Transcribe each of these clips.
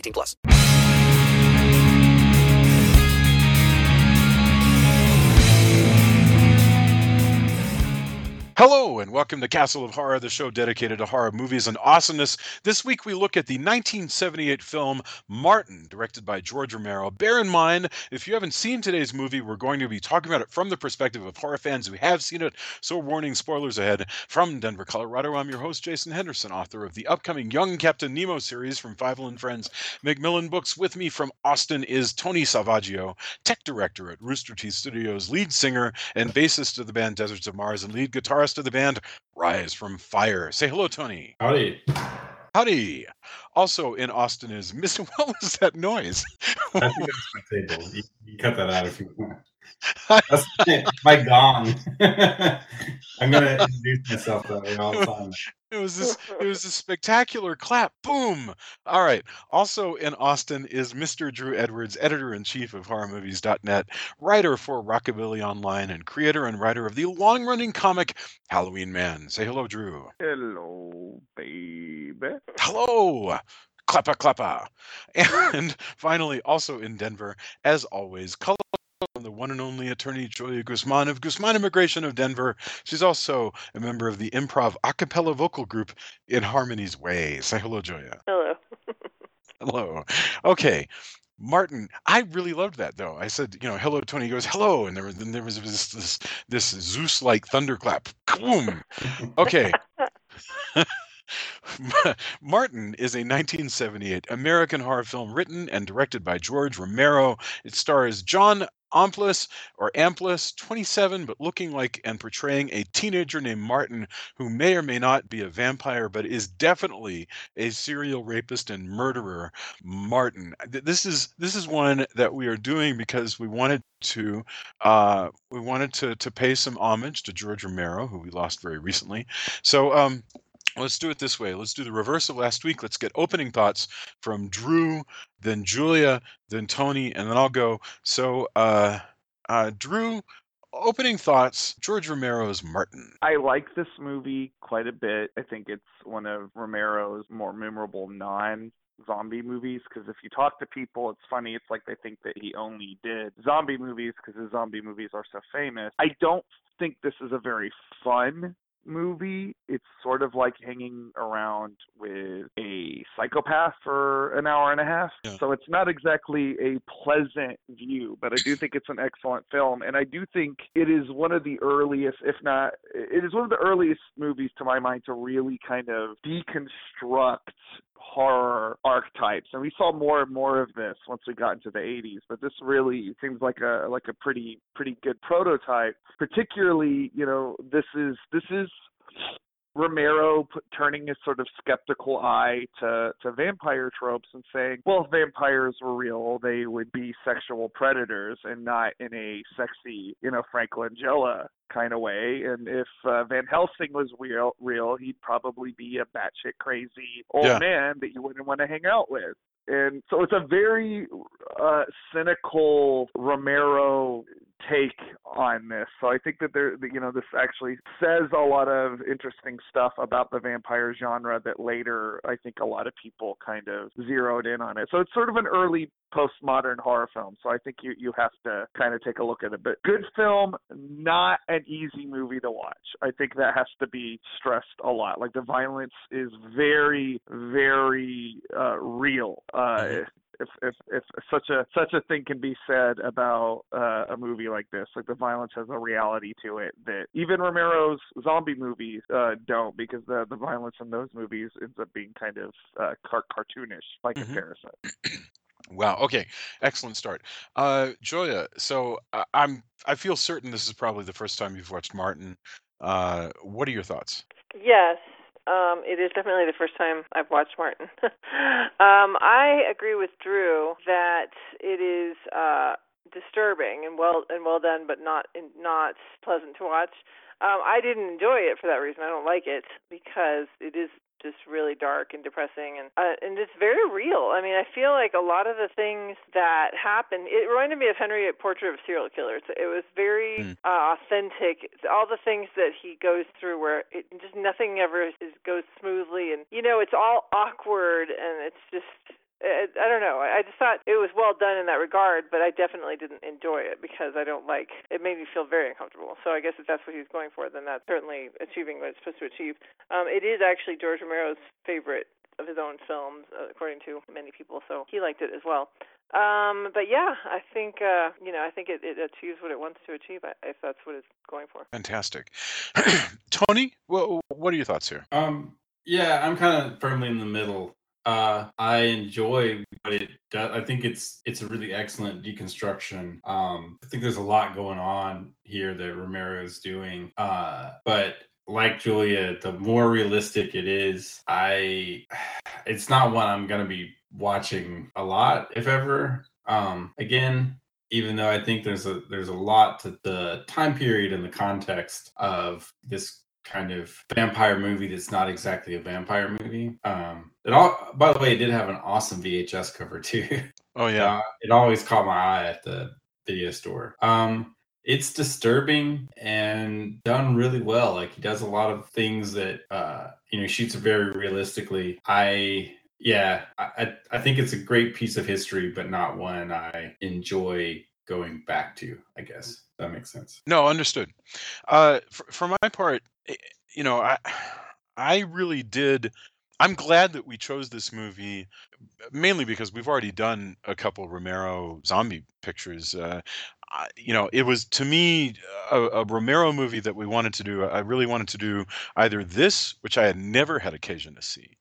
18 plus. Hello, and welcome to Castle of Horror, the show dedicated to horror movies and awesomeness. This week we look at the 1978 film Martin, directed by George Romero. Bear in mind, if you haven't seen today's movie, we're going to be talking about it from the perspective of horror fans who have seen it. So, warning spoilers ahead. From Denver, Colorado, I'm your host, Jason Henderson, author of the upcoming Young Captain Nemo series from Feiwel and Friends Macmillan Books. With me from Austin is Tony Salvaggio, tech director at Rooster Teeth Studios, lead singer and bassist of the band Deserts of Mars, and lead guitarist of the band Rise from Fire. Say hello, Tony. Howdy. Howdy. Also in Austin is Mr. What was that noise? I think that's my table. You, you cut that out if you want. That's my, my gong. I'm gonna introduce myself that way all the time. It was this it was this spectacular clap. Boom. All right. Also in Austin is Mr. Drew Edwards, editor-in-chief of horrormovies.net, writer for Rockabilly Online, and creator and writer of the long-running comic Halloween Man. Say hello, Drew. Hello, baby. Hello. Clappa clappa. And finally, also in Denver, as always, color from the one and only attorney Julia Guzman of Guzman Immigration of Denver. She's also a member of the improv a cappella vocal group In Harmony's Way. Say hello, Julia. Hello. Hello. Okay. Martin, I really loved that though. I said, you know, hello, Tony. He goes, hello, and there was then there was this this, this Zeus-like thunderclap. Boom. Okay. Martin is a 1978 American horror film written and directed by George Romero. It stars John Amplis or Amplis, 27, but looking like and portraying a teenager named Martin who may or may not be a vampire, but is definitely a serial rapist and murderer. Martin. This is this is one that we are doing because we wanted to uh, we wanted to to pay some homage to George Romero, who we lost very recently. So um, let's do it this way. Let's do the reverse of last week. Let's get opening thoughts from Drew, then Julia, then Tony, and then I'll go. So, uh, uh, Drew, opening thoughts. George Romero's Martin. I like this movie quite a bit. I think it's one of Romero's more memorable non zombie movies because if you talk to people it's funny it's like they think that he only did zombie movies because his zombie movies are so famous i don't think this is a very fun movie it's sort of like hanging around with a psychopath for an hour and a half Yeah. so it's not exactly a pleasant view but i do think it's an excellent film and i do think it is one of the earliest if not it is one of the earliest movies to my mind to really kind of deconstruct horror archetypes and we saw more and more of this once we got into the 80s but this really seems like a like a pretty pretty good prototype particularly you know this is this is Romero put, turning his sort of skeptical eye to, to vampire tropes and saying, well, if vampires were real, they would be sexual predators and not in a sexy, you know, Frank Langella kind of way. And if uh, Van Helsing was real, real, he'd probably be a batshit crazy old Yeah. man that you wouldn't want to hang out with. and so it's a very uh, cynical Romero take on this. So I think that there, you know, this actually says a lot of interesting stuff about the vampire genre that later I think a lot of people kind of zeroed in on it. So it's sort of an early postmodern horror film. So I think you you have to kind of take a look at it. But good film, not an easy movie to watch. I think that has to be stressed a lot. Like the violence is very very uh, real. Uh, if if if such a such a thing can be said about uh, a movie like this, like the violence has a reality to it that even Romero's zombie movies uh, don't, because the the violence in those movies ends up being kind of uh, car- cartoonish by Mhm. comparison. Wow. Okay. Excellent start. Uh, Joya. So uh, I'm. I feel certain this is probably the first time you've watched Martin. Uh, what are your thoughts? Yes, um, it is definitely the first time I've watched Martin. um, I agree with Drew that it is uh, disturbing and well and well done, but not not pleasant to watch. Um, I didn't enjoy it for that reason. I don't like it because it is just really dark and depressing and uh, and it's very real. I mean, I feel like a lot of the things that happen. It reminded me of Henry Portrait of a Serial Killer. It's, it was very Hmm. uh, authentic. All the things that he goes through, where it just nothing ever is, goes smoothly, and you know, it's all awkward and it's just. I I don't know. I I just thought it was well done in that regard, but I definitely didn't enjoy it because I don't like. It made me feel very uncomfortable. So I guess if that's what he's going for, then that's certainly achieving what it's supposed to achieve. Um, it is actually George Romero's favorite of his own films, uh, according to many people. So he liked it as well. Um, but yeah, I think uh, you know, I think it, it achieves what it wants to achieve. If that's what it's going for. Fantastic. Tony, what what are your thoughts here? Um, yeah, I'm kind of firmly in the middle. Uh, I enjoy what it does. I think it's it's a really excellent deconstruction. Um, I think there's a lot going on here that Romero is doing. Uh, but like Julia, the more realistic it is, I it's not one I'm gonna be watching a lot, if ever. Um, again, even though I think there's a there's a lot to the time period and the context of this kind of vampire movie that's not exactly a vampire movie. Um, it all, by the way, it did have an awesome VHS cover too. Oh yeah. Uh, it always caught my eye at the video store. Um, it's disturbing and done really well. Like he does a lot of things that uh, you know shoots very realistically. I yeah, I I think it's a great piece of history, but not one I enjoy going back to. I guess that makes sense. No, understood. Uh, for, for my part, eh, you know, I I really did. I'm glad that we chose this movie, mainly because we've already done a couple Romero zombie pictures. Uh, you know, it was to me a, a Romero movie that we wanted to do. I really wanted to do either this, which I had never had occasion to see,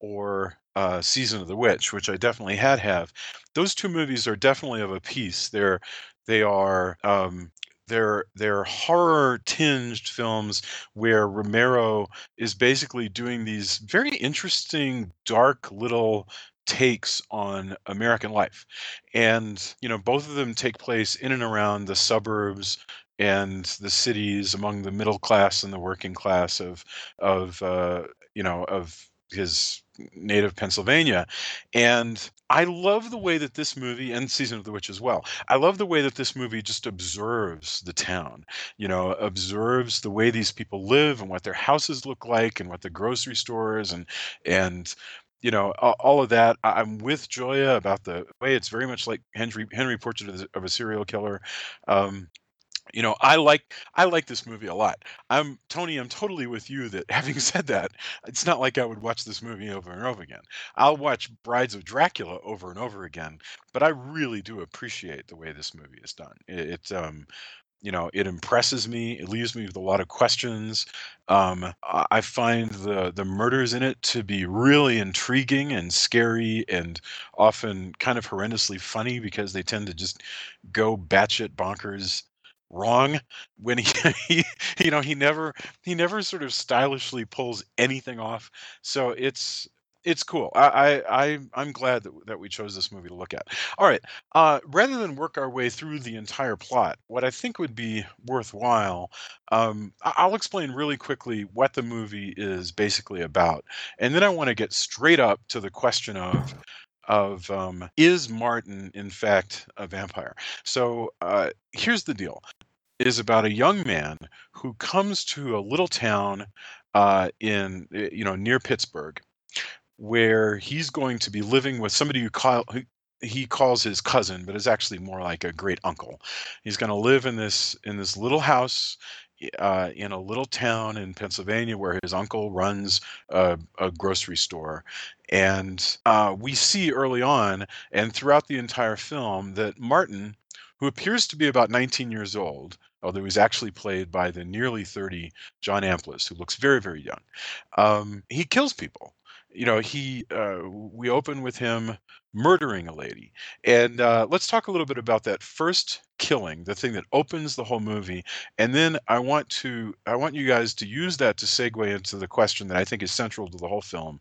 or uh, Season of the Witch, which I definitely had have. Those two movies are definitely of a piece. They're they are um, they're they're horror tinged films where Romero is basically doing these very interesting dark little takes on American life. And you know both of them take place in and around the suburbs and the cities among the middle class and the working class of of uh, you know of his native Pennsylvania. And I love the way that this movie and Season of the Witch as well. I love the way that this movie just observes the town, you know, observes the way these people live and what their houses look like and what the grocery stores and and you know all of that. I'm with Joya about the way it's very much like Henry Henry Portrait of, of a Serial Killer. Um, you know, I like I like this movie a lot. I'm Tony. I'm totally with you that having said that, it's not like I would watch this movie over and over again. I'll watch Brides of Dracula over and over again, but I really do appreciate the way this movie is done. It, it um, you know, it impresses me. It leaves me with a lot of questions. Um, I find the the murders in it to be really intriguing and scary, and often kind of horrendously funny because they tend to just go batshit bonkers wrong when he, he you know he never he never sort of stylishly pulls anything off. So it's it's cool. I i i'm glad that, that we chose this movie to look at. All right uh rather than work our way through the entire plot what i think would be worthwhile um i'll explain really quickly what the movie is basically about and then i want to get straight up to the question of of um, is Martin in fact a vampire? So uh, here's the deal: is about a young man who comes to a little town uh, in eh, you know near Pittsburgh, where he's going to be living with somebody who, call, who he calls his cousin, but is actually more like a great uncle. He's going to live in this in this little house uh, in a little town in Pennsylvania where his uncle runs a, a grocery store. And uh, we see early on and throughout the entire film that Martin, who appears to be about 19 years old, although he's actually played by the nearly 30 John Amplas, who looks very, very young, um, he kills people you know he uh, we open with him murdering a lady. And uh, let's talk a little bit about that first killing the thing that opens the whole movie. And then i want to i want you guys to use that to segue into the question that i think is central to the whole film.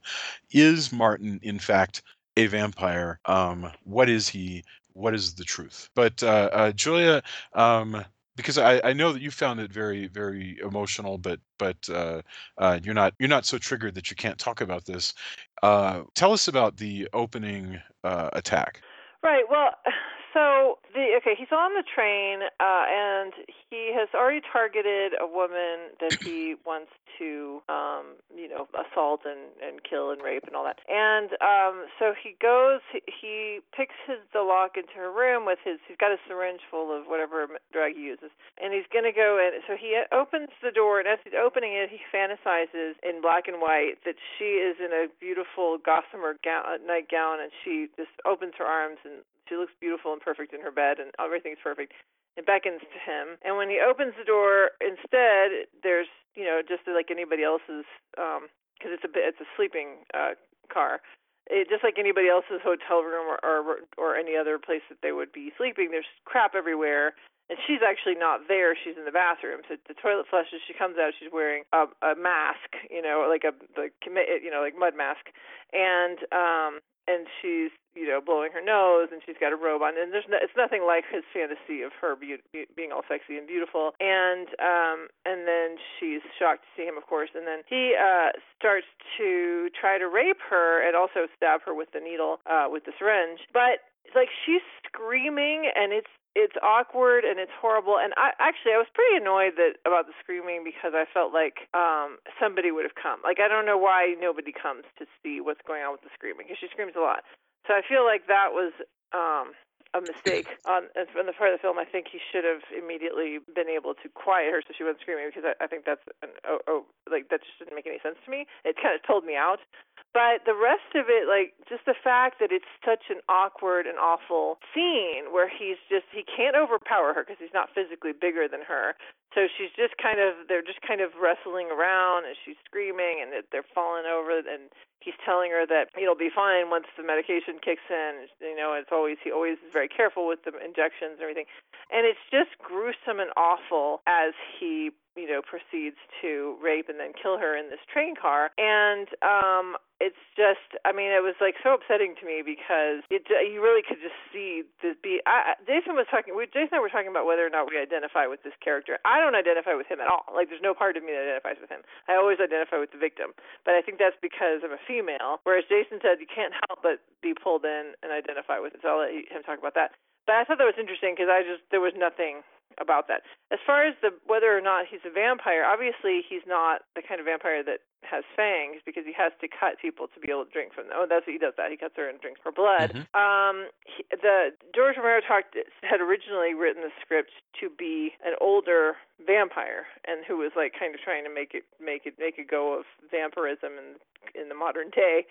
Is martin in fact a vampire? Um, what is he? What is the truth? But uh, uh julia um, because I, I know that you found it very very emotional but but uh, uh, you're not you're not so triggered that you can't talk about this. Uh, tell us about the opening uh, attack. Right well so the okay, he's on the train, uh, and he has already targeted a woman that he wants to, um, you know, assault and and kill and rape and all that. And um, so he goes, he, picks his the lock into her room with his. He's got a syringe full of whatever drug he uses, and he's gonna go in. So he opens the door, and as he's opening it, he fantasizes in black and white that she is in a beautiful gossamer gown, nightgown, and she just opens her arms and she looks beautiful and perfect in her bed, and everything's perfect. It beckons to him, and when he opens the door, instead there's you know just like anybody else's, because um, it's a it's a sleeping uh, car. It, just like anybody else's hotel room or, or or any other place that they would be sleeping, there's crap everywhere and she's actually not there. She's in the bathroom. So the toilet flushes. She comes out. She's wearing a, a mask, you know, like a like you know like mud mask, and um and she's you know nose and she's got a robe on and there's no, it's nothing like his fantasy of her be, be, being all sexy and beautiful. And um and then she's shocked to see him of course and then he uh starts to try to rape her and also stab her with the needle uh with the syringe. But like she's screaming and it's it's awkward and it's horrible. And i actually i was pretty annoyed that about the screaming because i felt like um somebody would have come. Like i don't know why nobody comes to see what's going on with the screaming because she screams a lot so i feel like that was um a mistake on in the part of the film. I think he should have immediately been able to quiet her so she wasn't screaming because I, I think that's an, oh, oh like that just didn't make any sense to me. It kind of told me out. But the rest of it, like just the fact that it's such an awkward and awful scene where he's just he can't overpower her because he's not physically bigger than her. So she's just kind of they're just kind of wrestling around and she's screaming and they're falling over and he's telling her that it'll be fine once the medication kicks in. You know, it's always he always is very careful with the injections and everything. And it's just gruesome and awful as he you know proceeds to rape and then kill her in this train car. And um it's just i mean it was like so upsetting to me because it you really could just see the be I, jason was talking we jason and I were talking about whether or not we identify with this character. I don't identify with him at all. Like there's no part of me that identifies with him. I always identify with the victim. But i think that's because i'm a female. Whereas jason said you can't help but be pulled in and identify with it. So i'll let him talk about that. But i thought that was interesting because i just there was nothing about that. As far as the whether or not he's a vampire, obviously he's not the kind of vampire that has fangs because he has to cut people to be able to drink from them. Oh, that's what he does. That he cuts her and drinks her blood. Mm-hmm. Um, he, the George Romero talked had originally written the script to be an older vampire and who was like kind of trying to make it make it make a go of vampirism in in the modern day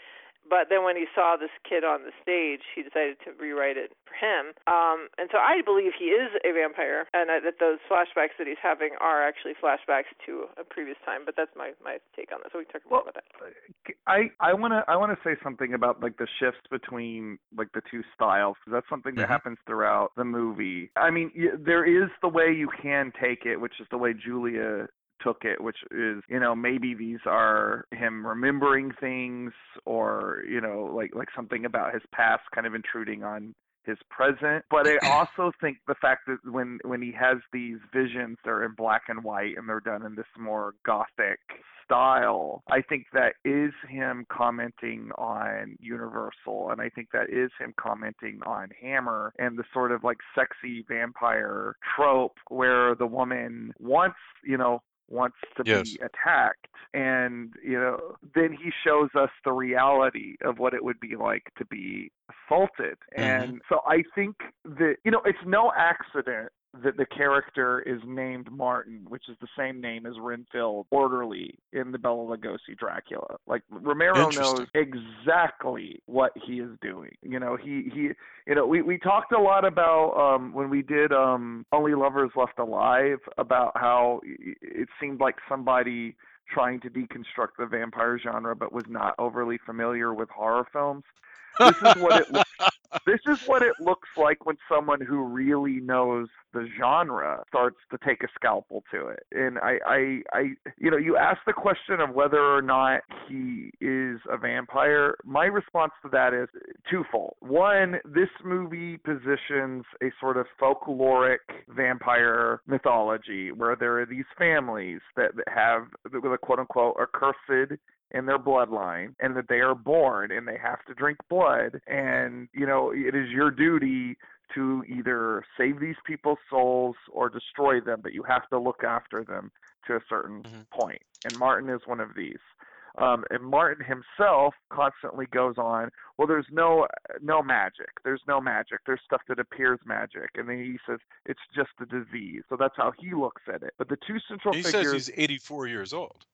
but then when he saw this kid on the stage, he decided to rewrite it for him. Um, and so I believe he is a vampire, and that those flashbacks that he's having are actually flashbacks to a previous time. But that's my my take on this. So we can talk more about that. I I want to I want to say something about like the shifts between like the two styles because that's something that mm-hmm. happens throughout the movie. I mean, there is the way you can take it, which is the way Julia took it, which is, you know, maybe these are him remembering things or, you know, like like something about his past kind of intruding on his present. But I also think the fact that when when he has these visions, they're in black and white and they're done in this more gothic style. I think that is him commenting on Universal, and I think that is him commenting on Hammer and the sort of like sexy vampire trope where the woman wants, you know, wants to Yes. be attacked and you know then he shows us the reality of what it would be like to be assaulted mm-hmm. and so i think that you know it's no accident that the character is named Martin, which is the same name as Renfield Orderly in the Bela Lugosi Dracula. Like Romero knows exactly what he is doing. You know, he he you know, we we talked a lot about um when we did um Only Lovers Left Alive about how it seemed like somebody trying to deconstruct the vampire genre but was not overly familiar with horror films. This is what it looks this is what it looks like when someone who really knows the genre starts to take a scalpel to it. And I, I, I, you know, you ask the question of whether or not he is a vampire. My response to that is twofold. One, this movie positions a sort of folkloric vampire mythology where there are these families that, that have the quote unquote accursed in their bloodline and that they are born and they have to drink blood and you know it is your duty to either save these people's souls or destroy them but you have to look after them to a certain Mhm. point. And martin is one of these. Um, and martin himself constantly goes on well there's no no magic. There's no magic. There's stuff that appears magic. And then he says it's just a disease. So that's how he looks at it. But the two central he figures says he's 84 years old.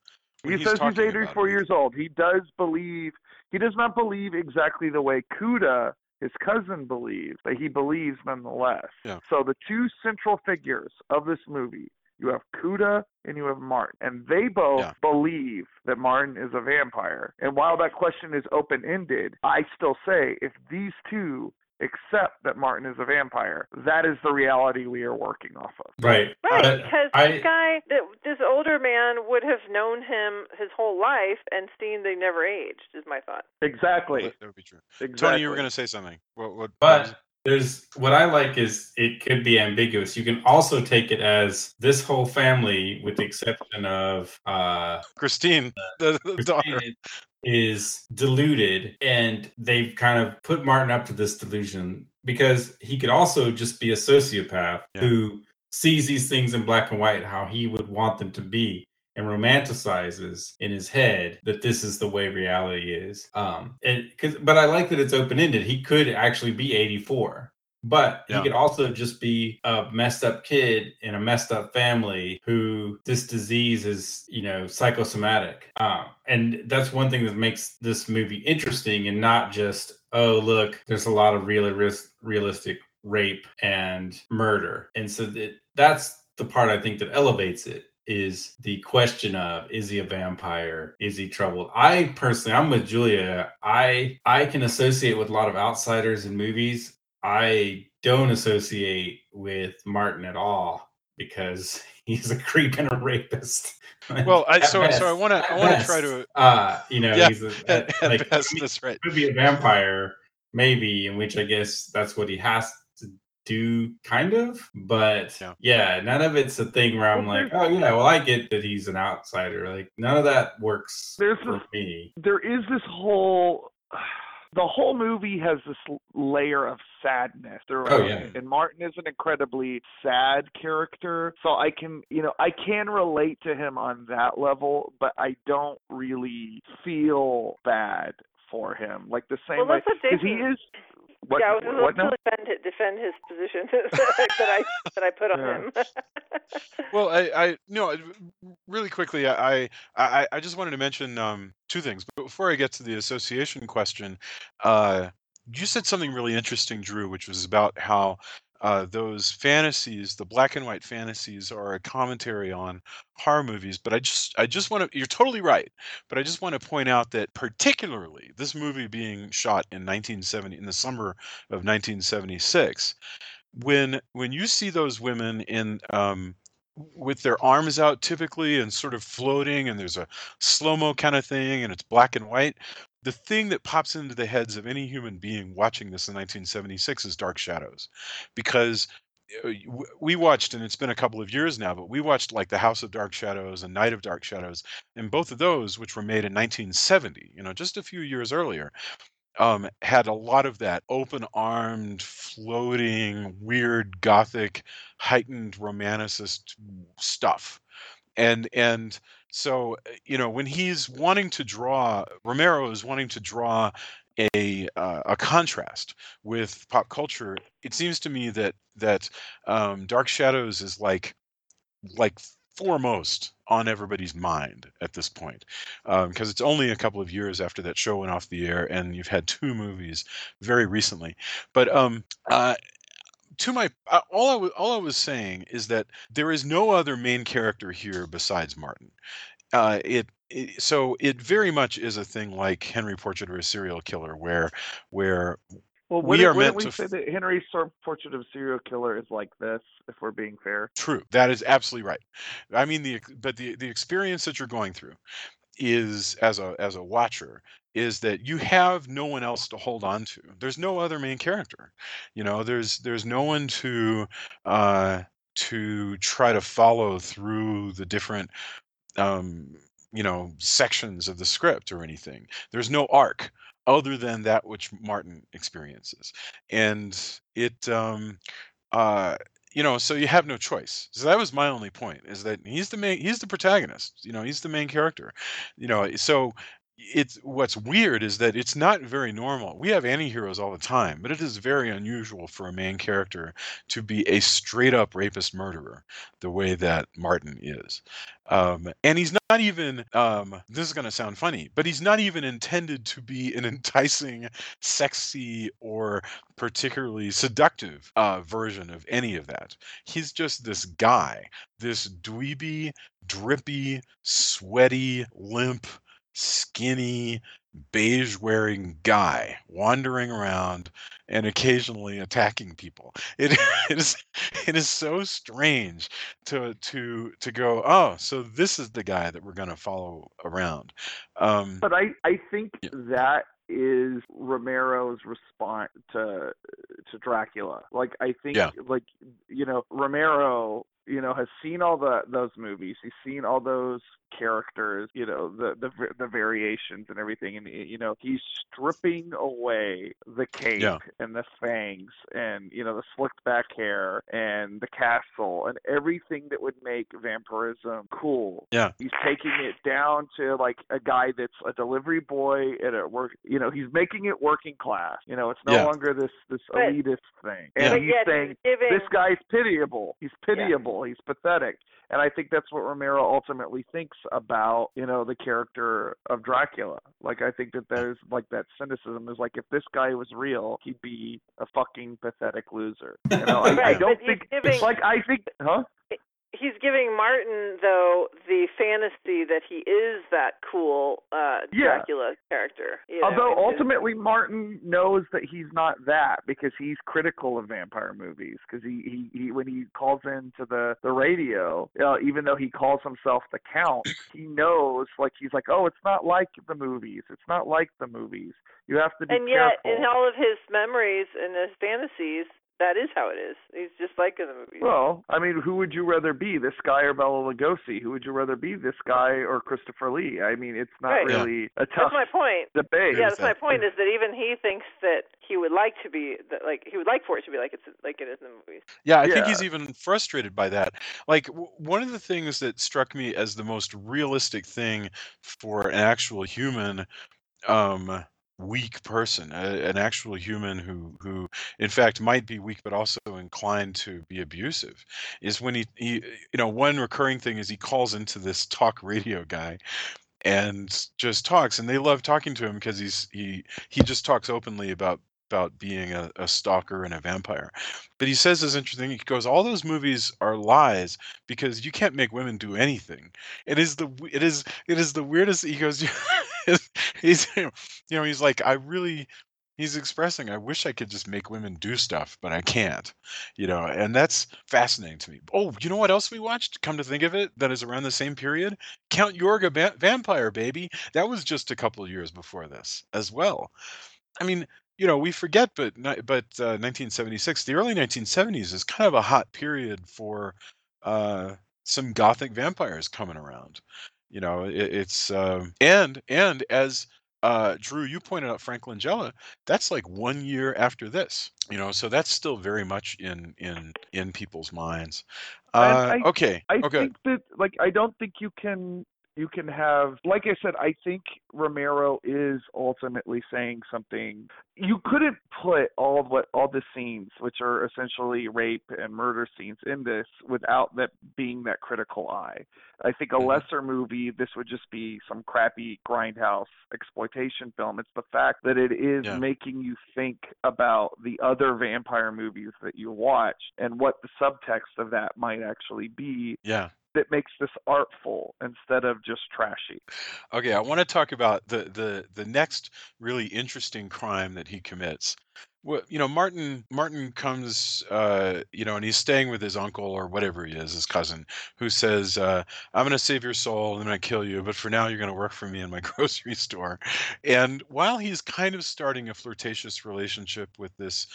when he says he's 84 years old. He does believe, he does not believe exactly the way Cuda, his cousin, believes, but he believes nonetheless. Yeah. So the two central figures of this movie, you have Cuda and you have Martin, and they both Yeah. believe that Martin is a vampire. And while that question is open ended, I still say if these two accept that Martin is a vampire, that is the reality we are working off of. Right. Right, But because I, this guy, that this older man, would have known him his whole life and seen they never aged. Is my thought. Exactly. That would be true. Exactly. Tony, you were going to say something. What? What? what was it? But there's what I like is it could be ambiguous. You can also take it as this whole family, with the exception of uh, Christine, the, the daughter. Is deluded, and they've kind of put Martin up to this delusion because he could also just be a sociopath Yeah. who sees these things in black and white how he would want them to be and romanticizes in his head that this is the way reality is. Um and cuz but I like that it's open ended he could actually be 84 but Yeah. he could also just be a messed up kid in a messed up family who this disease is you know psychosomatic. Um and that's one thing that makes this movie interesting and not just oh look there's a lot of realis- realistic rape and murder. And so that that's the part i think that elevates it is the question of is he a vampire? Is he troubled? I personally i'm with julia. I i can associate with a lot of outsiders in movies i don't associate with martin at all because he's a creep and a rapist Well, I, At so so I want to I want to try to uh you know Yeah, he's a, at, at like, best, I that's right. could be a vampire, maybe, in which I guess that's what he has to do, kind of. But Yeah. yeah, none of it's a thing where I'm Well, like, oh yeah, well I get that he's an outsider. Like none of that works There's for this- me. there is this whole the whole movie has this layer of sadness throughout Oh, yeah. and martin is an incredibly sad character so i can you know i can relate to him on that level but i don't really feel bad for him like the same well, way what because he Jason. is what, yeah, I was what now? to defend it- defend his position that I that I put on Yeah. him. Well, I, I no, really quickly, I, I, I just wanted to mention um, two things. But before I get to the association question, uh, you said something really interesting, Drew, which was about how uh, those fantasies, the black and white fantasies, are a commentary on horror movies. But I just, I just want to. You're totally right. But I just want to point out that particularly this movie being shot in 1970, in the summer of 1976, when when you see those women in um, with their arms out typically and sort of floating and there's a slow-mo kind of thing and it's black and white the thing that pops into the heads of any human being watching this in 1976 is Dark Shadows, because uh, we watched, and it's been a couple of years now, but we watched like The House of Dark Shadows and Night of Dark Shadows, and both of those, which were made in 1970, you know, just a few years earlier, um, had a lot of that open-armed, floating, weird, gothic, heightened romanticist stuff, and and so uh, you know when he's wanting to draw, Romero is wanting to draw a uh, a contrast with pop culture. It seems to me that that um, Dark Shadows is like like foremost on everybody's mind at this point because it's only a couple of years after that show went off the air and you've had two movies very recently but um uh to my uh, all I was all I was saying is that there is no other main character here besides Martin. Uh, it, it so it very much is a thing like Henry Portrait of a Serial Killer, where where Well, we are meant we to say that Henry's portrait of a serial killer is like this, if we're being fair? true. That is absolutely right. I mean the but the the experience that you're going through is as a as a watcher is that you have no one else to hold on to. There's no other main character. You know, there's there's no one to uh to try to follow through the different um you know sections of the script or anything. There's no arc other than that which Martin experiences. And it um uh you know so you have no choice so that was my only point is that he's the main he's the protagonist you know he's the main character you know so it's what's weird is that it's not very normal we have anti-heroes all the time but it is very unusual for a main character to be a straight up rapist murderer the way that martin is um, and he's not even um, this is going to sound funny but he's not even intended to be an enticing sexy or particularly seductive uh, version of any of that. He's just this guy, this dweeby, drippy, sweaty, limp, skinny, beige wearing guy wandering around and occasionally attacking people. It is it is so strange to to to go, oh, so this is the guy that we're gonna follow around. Um But I, I think Yeah. that is Romero's response to to Dracula. Like I think Yeah. like you know, Romero, you know, has seen all the those movies. He's seen all those characters, you know, the the the variations and everything and you know, he's stripping away the cape Yeah. and the fangs and you know, the slicked back hair and the castle and everything that would make vampirism cool yeah. he's taking it down to like a guy that's a delivery boy at a work you know he's making it working class you know it's no Yeah. longer this this But- elitist thing and Yeah. He's yet saying giving this guy's pitiable he's pitiable he's pathetic. And i think that's what romero ultimately thinks about you know the character of dracula. Like i think that there's like that cynicism is like if this guy was real he'd be a fucking pathetic loser. You know i, I don't think giving- like i think huh he's giving Martin though the fantasy that he is that cool uh Yeah. Dracula character. You know, Although ultimately Martin knows that he's not that because he's critical of vampire movies because he, he, he when he calls into the the radio, uh, even though he calls himself the Count, he knows like he's like, oh, it's not like the movies. It's not like the movies. You have to be and yet careful. in all of his memories and his fantasies, that is how it is. He's just like in the movies. well, I mean, who would you rather be, this guy or Bela Lugosi? Who would you rather be, this guy or Christopher Lee? I mean, it's not Right. Yeah. really a tough that's my point. debate. Yeah, that's my point. Is that even he thinks that he would like to be that like he would like for it to be like it's like it is in the movies. Yeah, I think he's even frustrated by that. Like w- one of the things that struck me as the most realistic thing for an actual human um weak person, a, an actual human who who in fact might be weak but also inclined to be abusive is when he he eh, you know one recurring thing is he calls into this talk radio guy and just talks and they love talking to him because he's he he just talks openly about about being a, a stalker and a vampire but he says this interesting he goes all those movies are lies because you can't make women do anything it is the it is it is the weirdest he goes he's you know he's like i really he's expressing, I wish I could just make women do stuff, but I can't. You know, and that's fascinating to me. Oh, you know what else we watched? Come to think of it, that is around the same period? Count Yorga ba- Vampire, baby. That was just a couple years before this as well. I mean, you know, we forget, but ni- but uh, 1976, the early 1970s is kind of a hot period for uh, some gothic vampires coming around. You know, it, it's um, and and as uh, Drew, you pointed out Frank Langella. That's like one year after this. You know, so that's still very much in in in people's minds. Uh, And I- okay. I okay. think that like I don't think you can you can have like I said I think Romero is ultimately saying something you couldn't put all what all the scenes which are essentially rape and murder scenes in this without that being that critical eye. I think a Mhm. lesser movie this would just be some crappy grindhouse exploitation film. It's the fact that it is Yeah. making you think about the other vampire movies that you watch and what the subtext of that might actually be Yeah. That makes this artful instead of just trashy. Okay, I want to talk about the the the next really interesting crime that he commits. Well, you know, Martin Martin comes, uh, you know, and he's staying with his uncle or whatever he is, his cousin, who says, uh, "I'm going to save your soul and then I'm going to kill you, but for now you're going to work for me in my grocery store." And while he's kind of starting a flirtatious relationship with this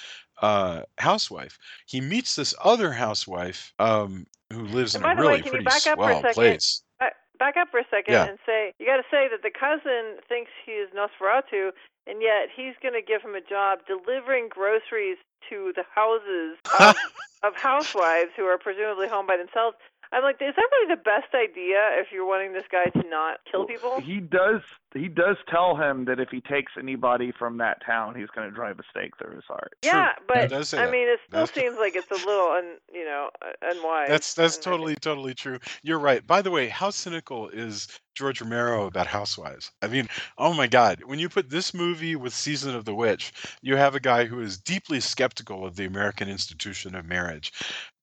uh, housewife, he meets this other housewife um, who lives And in a way, really you pretty back up for a swell place. Back up for a second Yeah. and say you got to say that the cousin thinks he is Nosferatu, and yet he's going to give him a job delivering groceries to the houses of, of housewives who are presumably home by themselves. I'm like, is that really the best idea if you're wanting this guy to not kill people? He does he does tell him that if he takes anybody from that town, he's going to drive a stake through his heart. yeah, He but does say I that. mean, it still That's true. seems like it's a little, un, you know, uh, unwise. That's that's and I totally totally true. You're right. By the way, how cynical is George Romero about Housewives? I mean, oh my God! When you put this movie with Season of the Witch, you have a guy who is deeply skeptical of the American institution of marriage.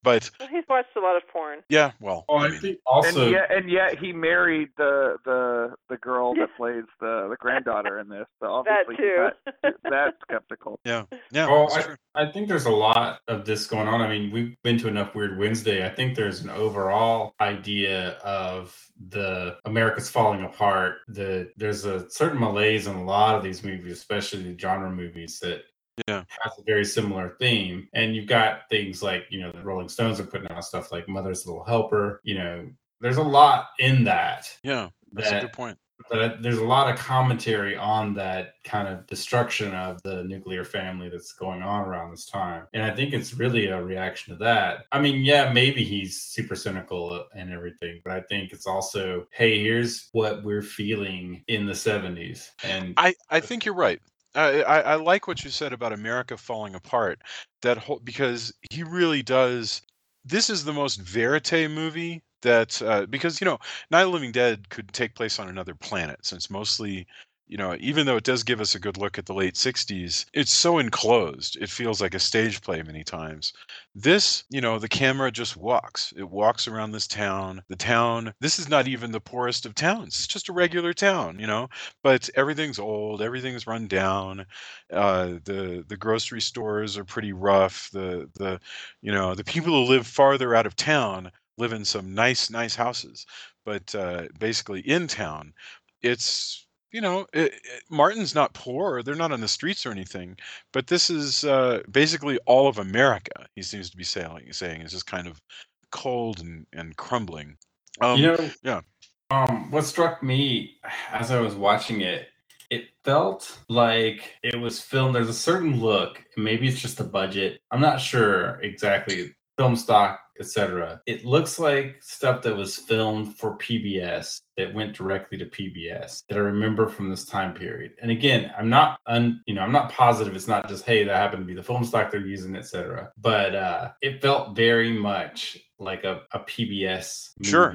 But Well, he's watched a lot of porn. yeah, well, Oh, I I mean, think also and yet and yet he married the the the girl that plays the the granddaughter in this. So That obviously too. he's not that skeptical. yeah, yeah. Oh, I. I think there's a lot of this going on. I mean, we've been to enough Weird Wednesday. I think there's an overall idea of the America's falling apart. The there's a certain malaise in a lot of these movies, especially the genre movies that Yeah. has a very similar theme. And you've got things like you know the Rolling Stones are putting out stuff like Mother's Little Helper. You know, there's a lot in that. Yeah, that's a good point. that there's a lot of commentary on that kind of destruction of the nuclear family that's going on around this time. And I think it's really a reaction to that. I mean, yeah, maybe he's super cynical and everything, but I think it's also, hey, here's what we're feeling in the 70s. And I, I think you're right. I, I, like what you said about America falling apart. That whole because he really does. This is the most verite movie that uh, because you know Night of the Living Dead could take place on another planet since mostly you know even though it does give us a good look at the late 60s it's so enclosed it feels like a stage play many times. This you know the camera just walks it walks around this town the town this is not even the poorest of towns it's just a regular town you know but everything's old everything's run down uh, the the grocery stores are pretty rough the the you know the people who live farther out of town live in some nice nice houses but uh, basically in town it's you know it, it- martin's not poor they're not on the streets or anything but this is uh, basically all of america he seems to be saying saying is just kind of cold and, and crumbling um, you know, yeah. Um, what struck me as I was watching it, it felt like it was filmed. There's a certain look. Maybe it's just the budget. I'm not sure exactly. Film stock, etc. It looks like stuff that was filmed for PBS that went directly to PBS that I remember from this time period. And again, I'm not un, you know, I'm not positive. It's not just hey, that happened to be the film stock they're using, etc. But uh, it felt very much like a, a PBS movie. Sure.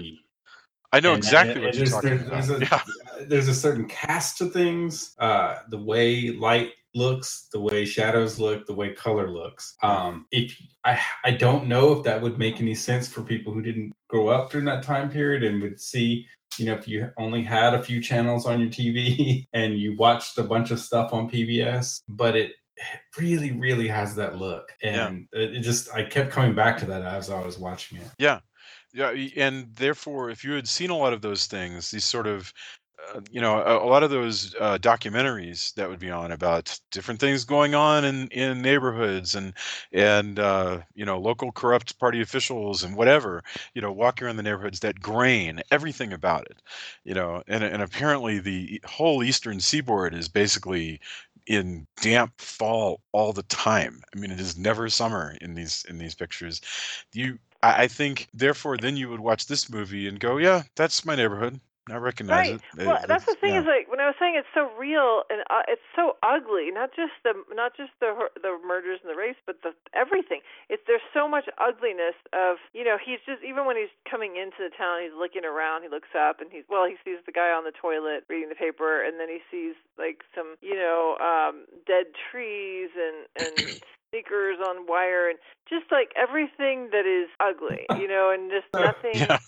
i know And- exactly and what you're there's, talking there's, about There's a, yeah there's a certain cast to things, uh, the way light looks, the way shadows look, the way color looks. Um, if I, I don't know if that would make any sense for people who didn't grow up during that time period and would see you know, if you only had a few channels on your TV and you watched a bunch of stuff on PBS, but it really, really has that look. And it, it just, I kept coming back to that as I was watching it. Yeah. Yeah, and therefore, if you had seen a lot of those things, these sort of, you know, a, a lot of those uh, documentaries that would be on about different things going on in in neighborhoods and and uh, you know local corrupt party officials and whatever, you know, walking around the neighborhoods, that grain, everything about it, you know, and and apparently the whole eastern seaboard is basically in damp fall all the time. I mean, it is never summer in these in these pictures. You, I think, therefore, then you would watch this movie and go, "Yeah, that's my neighborhood. I recognize Right. it." Well, It- that's the thing yeah. is like when I was saying it's so real and uh, it's so ugly. Not just the not just the the murders and the race, but the everything. It's there's so much ugliness of you know he's just even when he's coming into the town, he's looking around. He looks up and he's well, he sees the guy on the toilet reading the paper, and then he sees like some you know um dead trees and and sneakers on wire and just like everything that is ugly, you know, and just nothing. Yeah.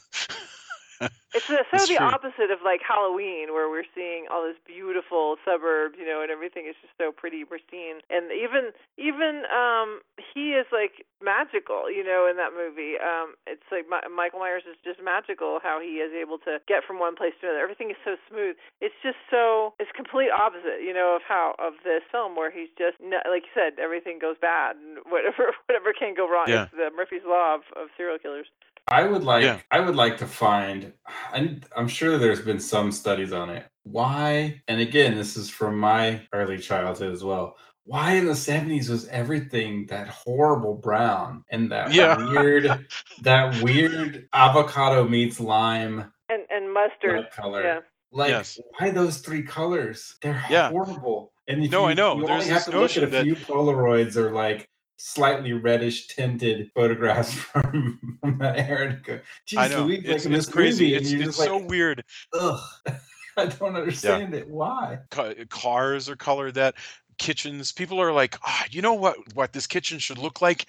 It's so It's the true. opposite of like Halloween, where we're seeing all this beautiful suburbs, you know, and everything is just so pretty, pristine. And even even um he is like magical, you know, in that movie. Um It's like Mi- Michael Myers is just magical how he is able to get from one place to another. Everything is so smooth. It's just so it's complete opposite, you know, of how of this film where he's just like you said, everything goes bad and whatever whatever can go wrong. Yeah. It's the Murphy's law of, of serial killers. I would like Yeah. I would like to find and I'm sure there's been some studies on it. Why and again this is from my early childhood as well. Why in the 70s was everything that horrible brown and that Yeah. weird that weird avocado meets lime And and mustard. color? Yeah. Like Yes. why those three colors? They're Yeah. horrible. And if No, you, I know. You There's only have to look at a notion that- few Polaroids or like slightly reddish tinted photographs from, from that era. to go, Jeez, I know. Louise, like It's, in it's crazy. movie, It's, it's so like, weird. ugh. I don't understand it. Why? Cars are colored that. Kitchens. People are like, ah, you know what? What this kitchen should look like?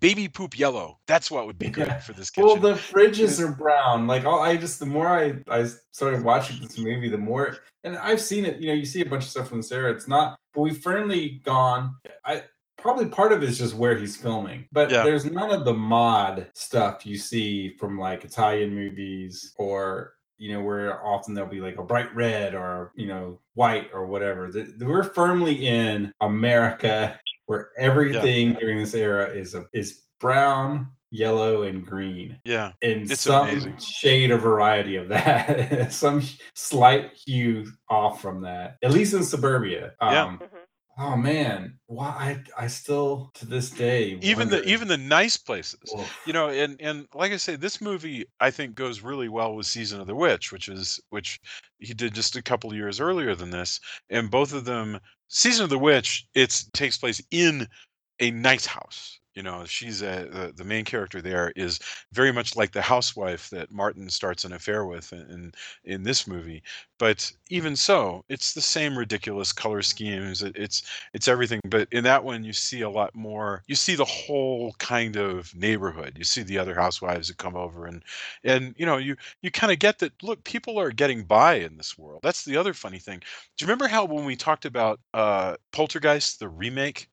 Baby poop yellow. That's what would be good Yeah. for this kitchen. Well, the fridges are brown. Like, all I just the more I I started watching this movie, the more, and I've seen it. You know, you see a bunch of stuff from this era. It's not, but we've firmly gone. I probably part of it is just where he's filming, but Yeah. there's none of the mod stuff you see from like Italian movies or. You know, where often there'll be like a bright red or you know white or whatever. The- the- We're firmly in America, where everything during this era is a, is brown, yellow, and green yeah. in It's some amazing. shade or variety of that, some slight hue off from that, at least in suburbia. Yeah. Um, Mhm. Oh man, why I I still to this day Even the even the nice places. Oof. you know and and like i say this movie i think goes really well with season of the witch which is which he did just a couple of years earlier than this and both of them season of the witch it takes place in a nice house you know she's a the, the main character there is very much like the housewife that martin starts an affair with in in, in this movie but even so it's the same ridiculous color schemes it, it's it's everything but in that one you see a lot more you see the whole kind of neighborhood you see the other housewives that come over and and you know you you kind of get that look people are getting by in this world that's the other funny thing do you remember how when we talked about uh poltergeist the remake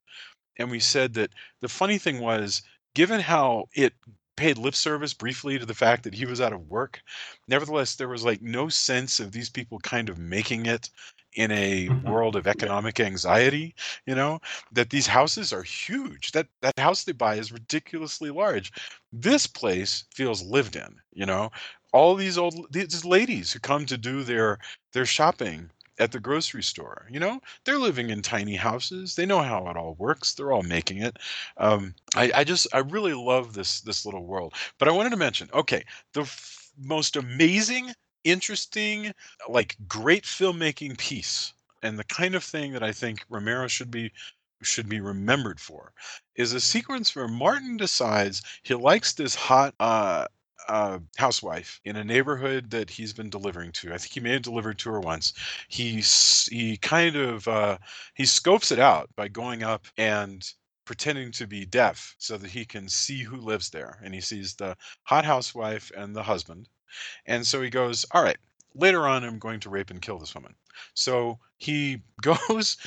and we said that the funny thing was given how it paid lip service briefly to the fact that he was out of work nevertheless there was like no sense of these people kind of making it in a mm-hmm. world of economic anxiety you know that these houses are huge. That that house they buy is ridiculously large. This place feels lived in you know? All these old these ladies who come to do their their shopping at the grocery store you know? They're living in tiny houses. They know how it all works. They're all making it. Um, I, I just i really love this this little world. But i wanted to mention okay the f- most amazing interesting like great filmmaking piece and the kind of thing that i think romero should be should be remembered for is a sequence where martin decides he likes this hot uh uh, housewife in a neighborhood that he's been delivering to. I think he may have delivered to her once. He he kind of uh, he scopes it out by going up and pretending to be deaf so that he can see who lives there. And he sees the hot housewife and the husband. And so he goes, "All right, later on I'm going to rape and kill this woman. So he goes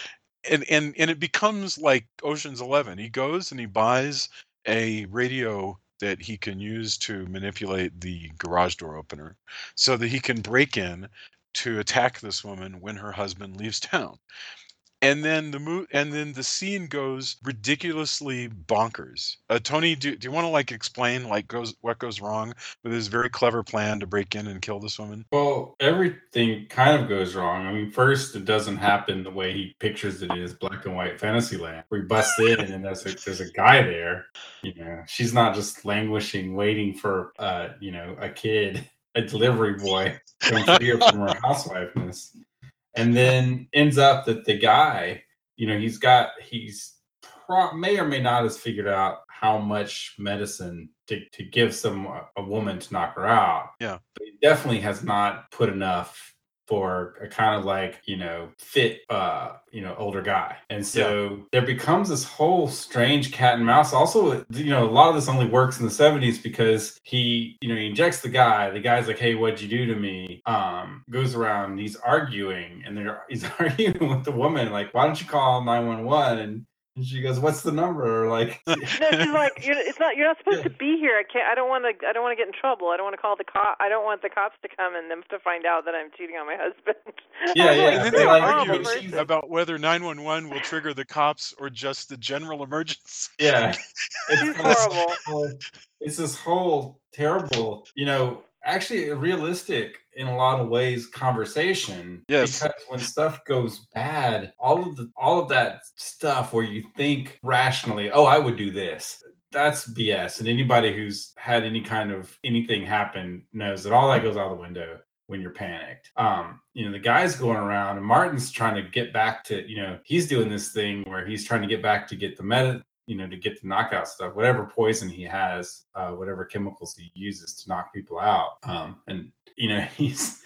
and and and it becomes like Ocean's 11. He goes and he buys a radio that he can use to manipulate the garage door opener so that he can break in to attack this woman when her husband leaves town and then the mo- and then the scene goes ridiculously bonkers. Uh, Tony, do, do you want to like explain like goes what goes wrong with his very clever plan to break in and kill this woman? Well, everything kind of goes wrong. I mean, first, it doesn't happen the way he pictures it in his black and white fantasy land, We bust in and there's a, there's a guy there. You know, she's not just languishing, waiting for, uh, you know, a kid, a delivery boy, to free her from her housewifeness and then ends up that the guy, you know, he's got he's pro- may or may not has figured out how much medicine to, to give some a woman to knock her out. Yeah, but he definitely has not put enough for a kind of like you know fit uh you know older guy. And so yeah. there becomes this whole strange cat and mouse. Also you know a lot of this only works in the 70s because he you know he injects the guy. The guy's like hey what'd you do to me? Um goes around he's arguing and they're he's arguing with the woman like why don't you call 911 and and she goes, "What's the number?" Like, no, she's like, you're, "It's not. You're not supposed yeah. to be here. I can't. I don't want to. I don't want to get in trouble. I don't want to call the cop. I don't want the cops to come and them to find out that I'm cheating on my husband." Yeah, yeah. Like, and then they argue about whether 911 will trigger the cops or just the general emergency. Yeah, it's horrible. It's this whole terrible, you know, actually realistic in a lot of ways conversation. Yes. Because when stuff goes bad all of the all of that stuff where you think rationally oh i would do this that's bs and anybody who's had any kind of anything happen knows that all that goes out the window when you're panicked. Um you know the guy's going around and martin's trying to get back to you know he's doing this thing where he's trying to get back to get the med you know, to get the knockout stuff, whatever poison he has, uh, whatever chemicals he uses to knock people out. Um, and you know, he's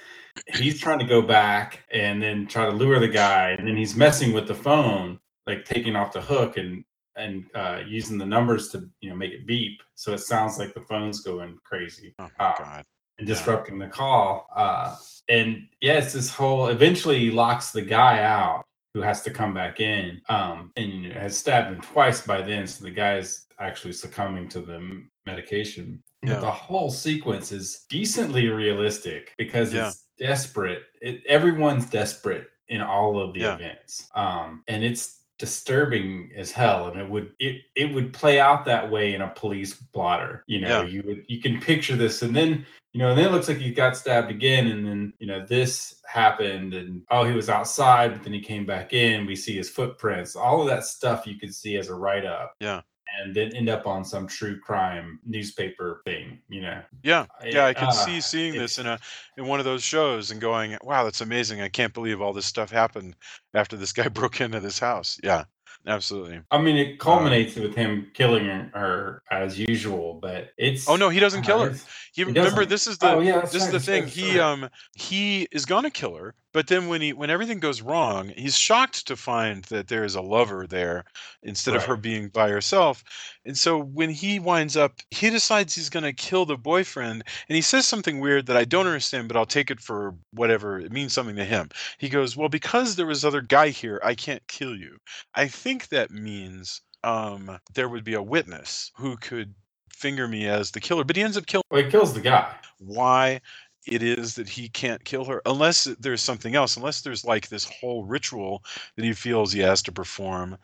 he's trying to go back and then try to lure the guy, and then he's messing with the phone, like taking off the hook and and uh, using the numbers to you know make it beep, so it sounds like the phone's going crazy. Oh uh, god! And disrupting yeah. the call. Uh, and yeah, it's this whole. Eventually, he locks the guy out, who has to come back in um, and has stabbed him twice by then. So the guy's actually succumbing to the medication. Yeah. But the whole sequence is decently realistic because yeah. it's desperate. It, everyone's desperate in all of the yeah. events. Um, and it's disturbing as hell and it would it it would play out that way in a police blotter you know? Yeah. you would you can picture this and then you know and then it looks like he got stabbed again and then you know this happened and oh he was outside but then he came back in. We see his footprints. All of that stuff you could see as a write-up. Yeah and then end up on some true crime newspaper thing, you know. Yeah, yeah, I could uh, see seeing this in a in one of those shows and going, "Wow, that's amazing! I can't believe all this stuff happened after this guy broke into this house." Yeah, absolutely. I mean, it culminates um, with him killing her as usual, but it's. Oh no, he doesn't uh, kill her. He, he remember this is the oh, yeah, this right. is the thing. He um he is gonna kill her, but then when he when everything goes wrong, he's shocked to find that there is a lover there instead right. of her being by herself. And so when he winds up, he decides he's gonna kill the boyfriend, and he says something weird that I don't understand, but I'll take it for whatever it means something to him. He goes, "Well, because there was other guy here, I can't kill you." I think that means um, there would be a witness who could finger me as the killer, but he ends up killing. Well, he kills the guy. Why? It is that he can't kill her unless there's something else unless there's like this whole ritual that he feels he has to perform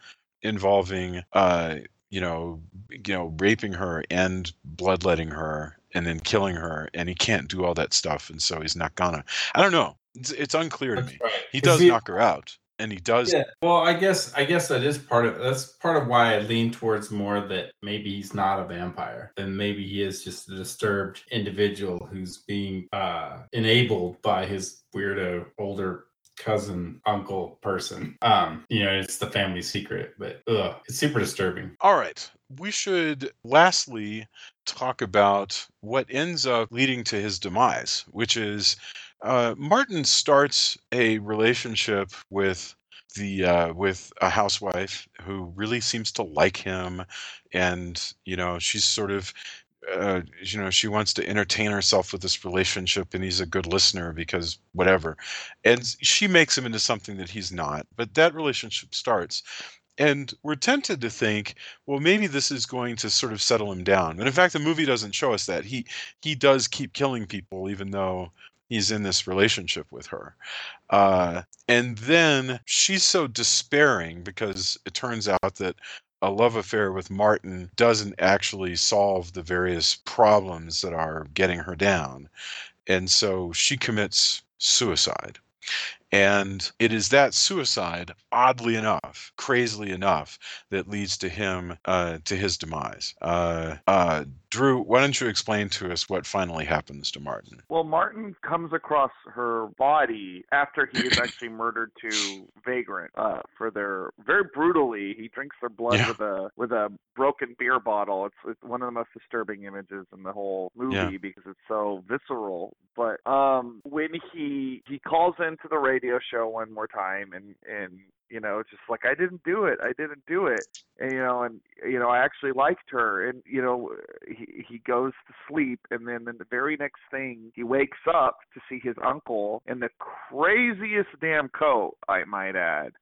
involving uh you know you know raping her and bloodletting her and then killing her and he can't do all that stuff and so he's not gonna. I don't know. It's, it's unclear to me. he does he, knock her out and he does. Yeah. Well, I guess I guess that is part of that's part of why I lean towards more that maybe he's not a vampire, and maybe he is just a disturbed individual who's being uh, enabled by his weirdo older cousin uncle person um you know it's the family secret but ugh, it's super disturbing all right we should lastly talk about what ends up leading to his demise which is uh, Martin starts a relationship with the uh, with a housewife who really seems to like him, and you know she's sort of uh, you know she wants to entertain herself with this relationship and he's a good listener because whatever and she makes him into something that he's not but that relationship starts and we're tempted to think well maybe this is going to sort of settle him down but in fact the movie doesn't show us that. He he does keep killing people even though he's in this relationship with her uh, and then she's so despairing because it turns out that a love affair with Martin doesn't actually solve the various problems that are getting her down. And so she commits suicide. And it is that suicide, oddly enough, crazily enough, that leads to him uh, to his demise. Uh, uh, Drew, why don't you explain to us what finally happens to Martin? Well, Martin comes across her body after he is actually murdered to Vagrant uh, for their very brutally. He drinks their blood Yeah. with a with a broken beer bottle. It's, it's one of the most disturbing images in the whole movie Yeah. because it's so visceral. But um, when he he calls into the radio show one more time and and you know just like I didn't do it. I didn't do it. And you know and you know I actually liked her and you know he he goes to sleep and then the very next thing he wakes up to see his uncle in the craziest damn coat I might add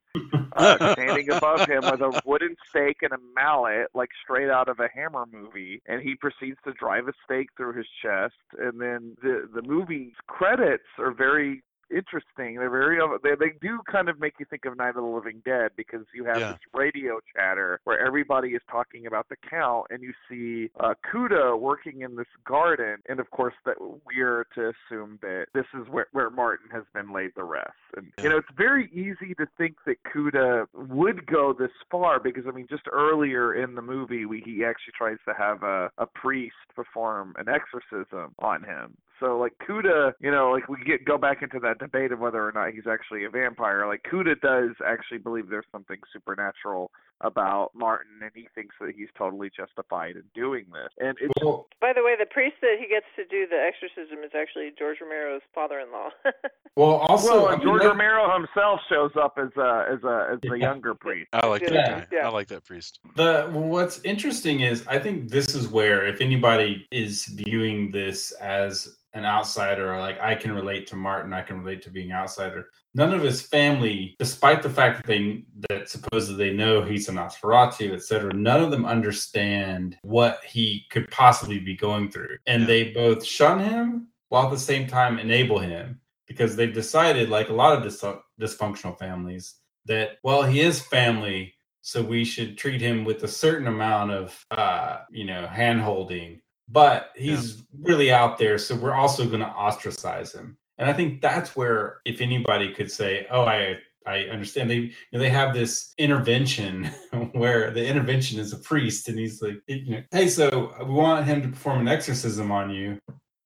uh, standing above him with a wooden stake and a mallet, like straight out of a Hammer movie, and he proceeds to drive a stake through his chest. And then the the movie's credits are very interesting. They're very they they do kind of make you think of Night of the Living Dead because you have Yeah. this radio chatter where everybody is talking about the count, and you see uh, Cuda working in this garden, and of course that we're to assume that this is where where Martin has been laid to rest. And you know it's very easy to think that Cuda would go this far because I mean just earlier in the movie we, he actually tries to have a, a priest perform an exorcism on him. So like Cuda, you know, like we get go back into that debate of whether or not he's actually a vampire. Like Cuda does actually believe there's something supernatural about Martin, and he thinks that he's totally justified in doing this. And it's Well, By the way, the priest that he gets to do the exorcism is actually George Romero's father-in-law. well, also, well, I and mean, George that- Romero himself shows up as a as a as a younger priest. I like that guy. Yeah. I like that priest. The what's interesting is I think this is where if anybody is viewing this as an outsider or like I can relate to Martin, I can relate to being outsider. None of his family, despite the fact that they that supposedly they know he's a Nosferatu, etc., none of them understand what he could possibly be going through. And Yeah. they both shun him while at the same time enable him because they've decided, like a lot of dis- dysfunctional families, that well, he is family, so we should treat him with a certain amount of uh you know hand holding but he's really out there so we're also going to ostracize him. And i think that's where if anybody could say oh i i understand they you know, they have this intervention where the intervention is a priest and he's like you know hey so we want him to perform an exorcism on you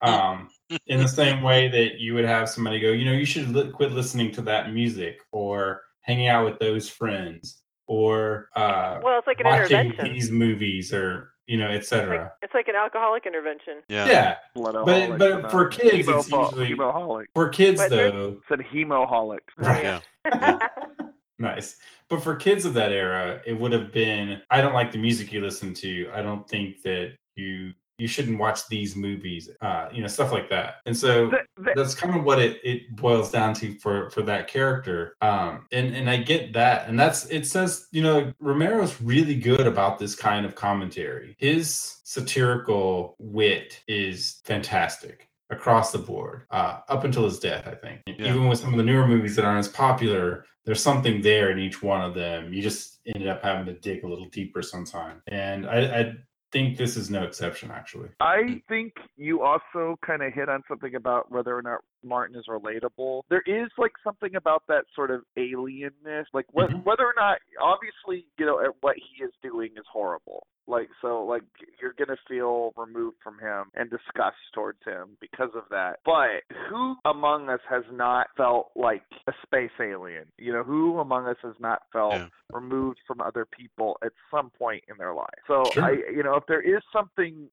um in the same way that you would have somebody go you know you should li- quit listening to that music or hanging out with those friends or uh well, it's like an watching intervention. these movies or you know etc it's like an alcoholic intervention. Yeah. yeah Bloodaholic, but and, uh, for kids, it's usually- hemoholic. for kids But there's- though Said hemoholic. Right. Yeah. nice but for kids of that era it would have been i don't like the music you listen to i don't think that you you shouldn't watch these movies uh you know stuff like that. And so The- the- that's kind of what it, it boils down to for for that character. Um and and i get that. And that's it says you know romero's really good about this kind of commentary. His satirical wit is fantastic across the board uh up until his death i think. Yeah. even with some of the newer movies that aren't as popular there's something there in each one of them. You just ended up having to dig a little deeper sometime and i i think this is no exception actually. I think you also kind of hit on something about whether or not Martin is relatable. There is like something about that sort of alienness, like wh- Mhm. whether or not, obviously, you know, at what he is doing is horrible. Like so, like you're gonna feel removed from him and disgust towards him because of that. But who among us has not felt like a space alien? You know, who among us has not felt Yeah. removed from other people at some point in their life? So Sure. I, you know, if there is something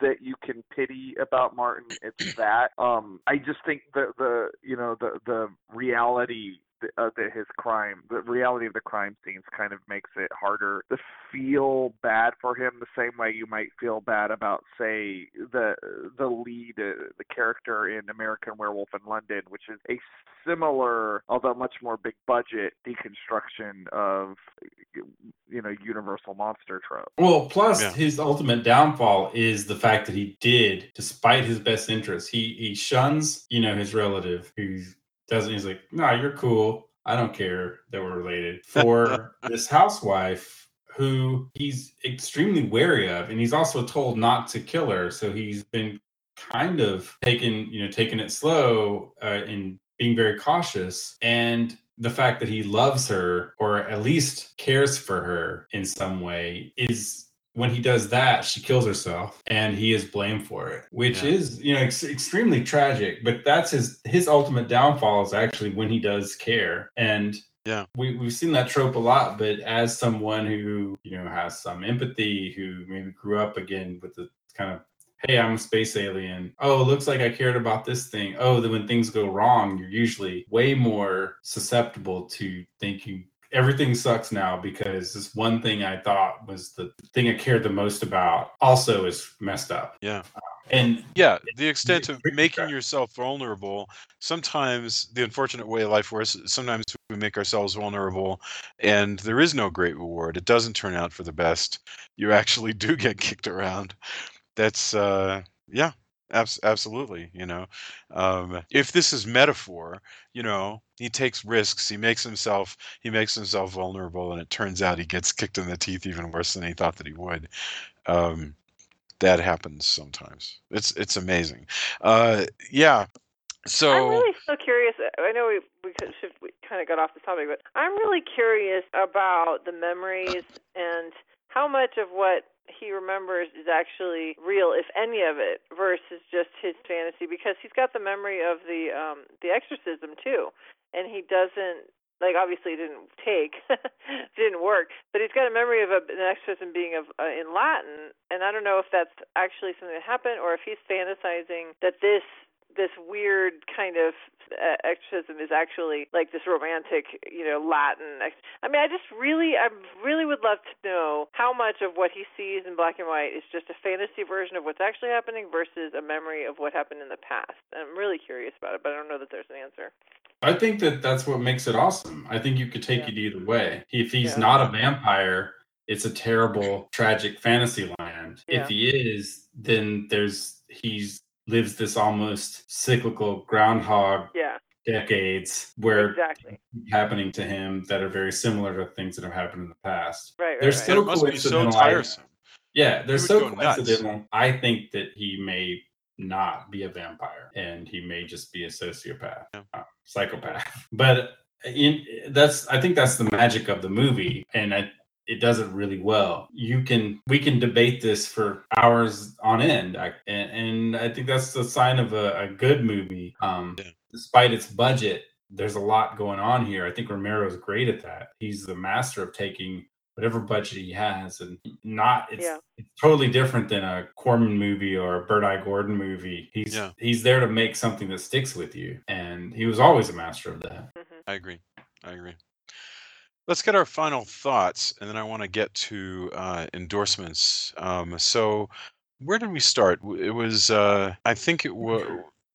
that you can pity about Martin, it's that. Um, I just think the the you know the the reality uh, that his crime, the reality of the crime scenes, kind of makes it harder to feel bad for him the same way you might feel bad about, say, the the lead, uh, the character in American Werewolf in London, which is a similar, although much more big budget deconstruction of you know universal monster trope. Well, plus Yeah. his ultimate downfall is the fact that he did, despite his best interests, he he shuns, you know, his relative who doesn't. He's like, "Nah, you're cool. I don't care that we're related." For this housewife who he's extremely wary of, and he's also told not to kill her, so he's been kind of taking, you know, taking it slow uh, and being very cautious and the fact that he loves her or at least cares for her in some way is when he does that she kills herself and he is blamed for it which Yeah. is you know ex- extremely tragic but that's his his ultimate downfall is actually when he does care and Yeah. we, we've seen that trope a lot but as someone who you know has some empathy who maybe grew up again with the kind of hey, I'm a space alien. Oh, it looks like I cared about this thing. Oh, then when things go wrong, you're usually way more susceptible to thinking everything sucks now because this one thing I thought was the thing I cared the most about also is messed up. Yeah. And Yeah, the extent of making yourself vulnerable. Sometimes the unfortunate way of life works. Sometimes we make ourselves vulnerable, and there is no great reward. It doesn't turn out for the best. You actually do get kicked around. That's uh, yeah, abs- absolutely. You know, um, if this is metaphor, you know, he takes risks. He makes himself he makes himself vulnerable, and it turns out he gets kicked in the teeth even worse than he thought that he would. Um, that happens sometimes. It's it's amazing. Uh, yeah. So I'm really so curious. I know we we could- should we kind of got off the topic, but I'm really curious about the memories and how much of what he remembers is actually real, if any of it, versus just his fantasy. Because he's got the memory of the um the exorcism too, and he doesn't like obviously it didn't take didn't work but he's got a memory of a, an exorcism being of uh, in latin and i don't know if that's actually something that happened or if he's fantasizing that this this weird kind of uh, exorcism is actually like this romantic, you know, Latin. Ex- I mean, I just really, I really would love to know how much of what he sees in black and white is just a fantasy version of what's actually happening versus a memory of what happened in the past. And I'm really curious about it, but I don't know that there's an answer. I think that that's what makes it awesome. I think you could take Yeah. it either way. If he's Yeah. not a vampire, it's a terrible, tragic fantasy land. Yeah. If he is, then there's he's lives this almost cyclical groundhog Yeah, decades where exactly. happening to him that are very similar to things that have happened in the past. Right, right, They're right. still and it must be so tiresome. Yeah, they're so go nuts. coincidental. I think that he may not be a vampire and he may just be a sociopath, Yeah. uh, psychopath. But in, that's I think that's the magic of the movie, and I, it does it really well. You can we can debate this for hours on end, I, and, and I think that's the sign of a, a good movie. Um, Yeah. Despite its budget, there's a lot going on here. I think Romero's great at that. He's the master of taking whatever budget he has and not it's Yeah. it's totally different than a Corman movie or a Bert I. Gordon movie. He's Yeah. he's there to make something that sticks with you. And he was always a master of that. hmm I agree. I agree. Let's get our final thoughts, and then I want to get to uh, endorsements. Um, so, where did we start? It was, uh, I think it was.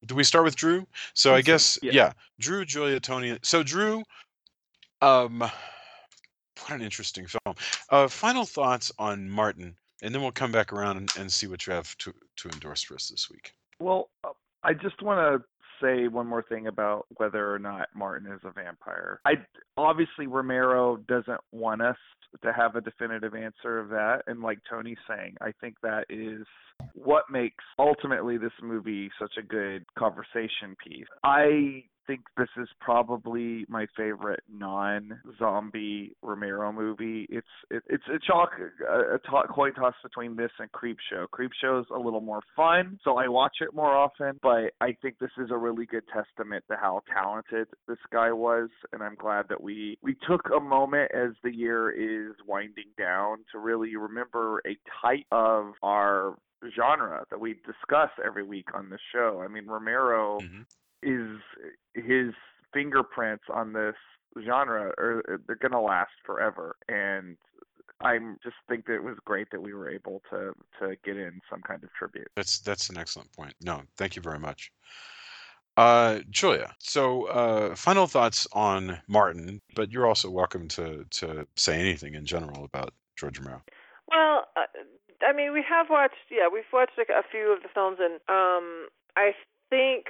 Do we start with Drew? So I guess, yeah. yeah. Drew, Julia, Tony. So Drew, um, what an interesting film. Uh, final thoughts on Martin, and then we'll come back around and, and see what you have to to endorse for us this week. Well, uh, I just want to say one more thing about whether or not Martin is a vampire. I obviously Romero doesn't want us to have a definitive answer of that, and like Tony's saying, I think that is what makes ultimately this movie such a good conversation piece. I think this is probably my favorite non-zombie Romero movie. It's it, it's a chalk a, a coin toss between this and Creepshow. Creepshow's a little more fun, so I watch it more often. But I think this is a really good testament to how talented this guy was, and I'm glad that we we took a moment as the year is winding down to really remember a type of our genre that we discuss every week on the show. I mean, Romero Mhm. Is his fingerprints on this genre are they're gonna last forever, and I'm just think that it was great that we were able to to get in some kind of tribute. That's that's an excellent point. No, thank you very much. Uh, Julia, so uh, final thoughts on Martin, but you're also welcome to to say anything in general about George Romero. Well, uh, I mean, we have watched, yeah, we've watched like, a few of the films, and um, I think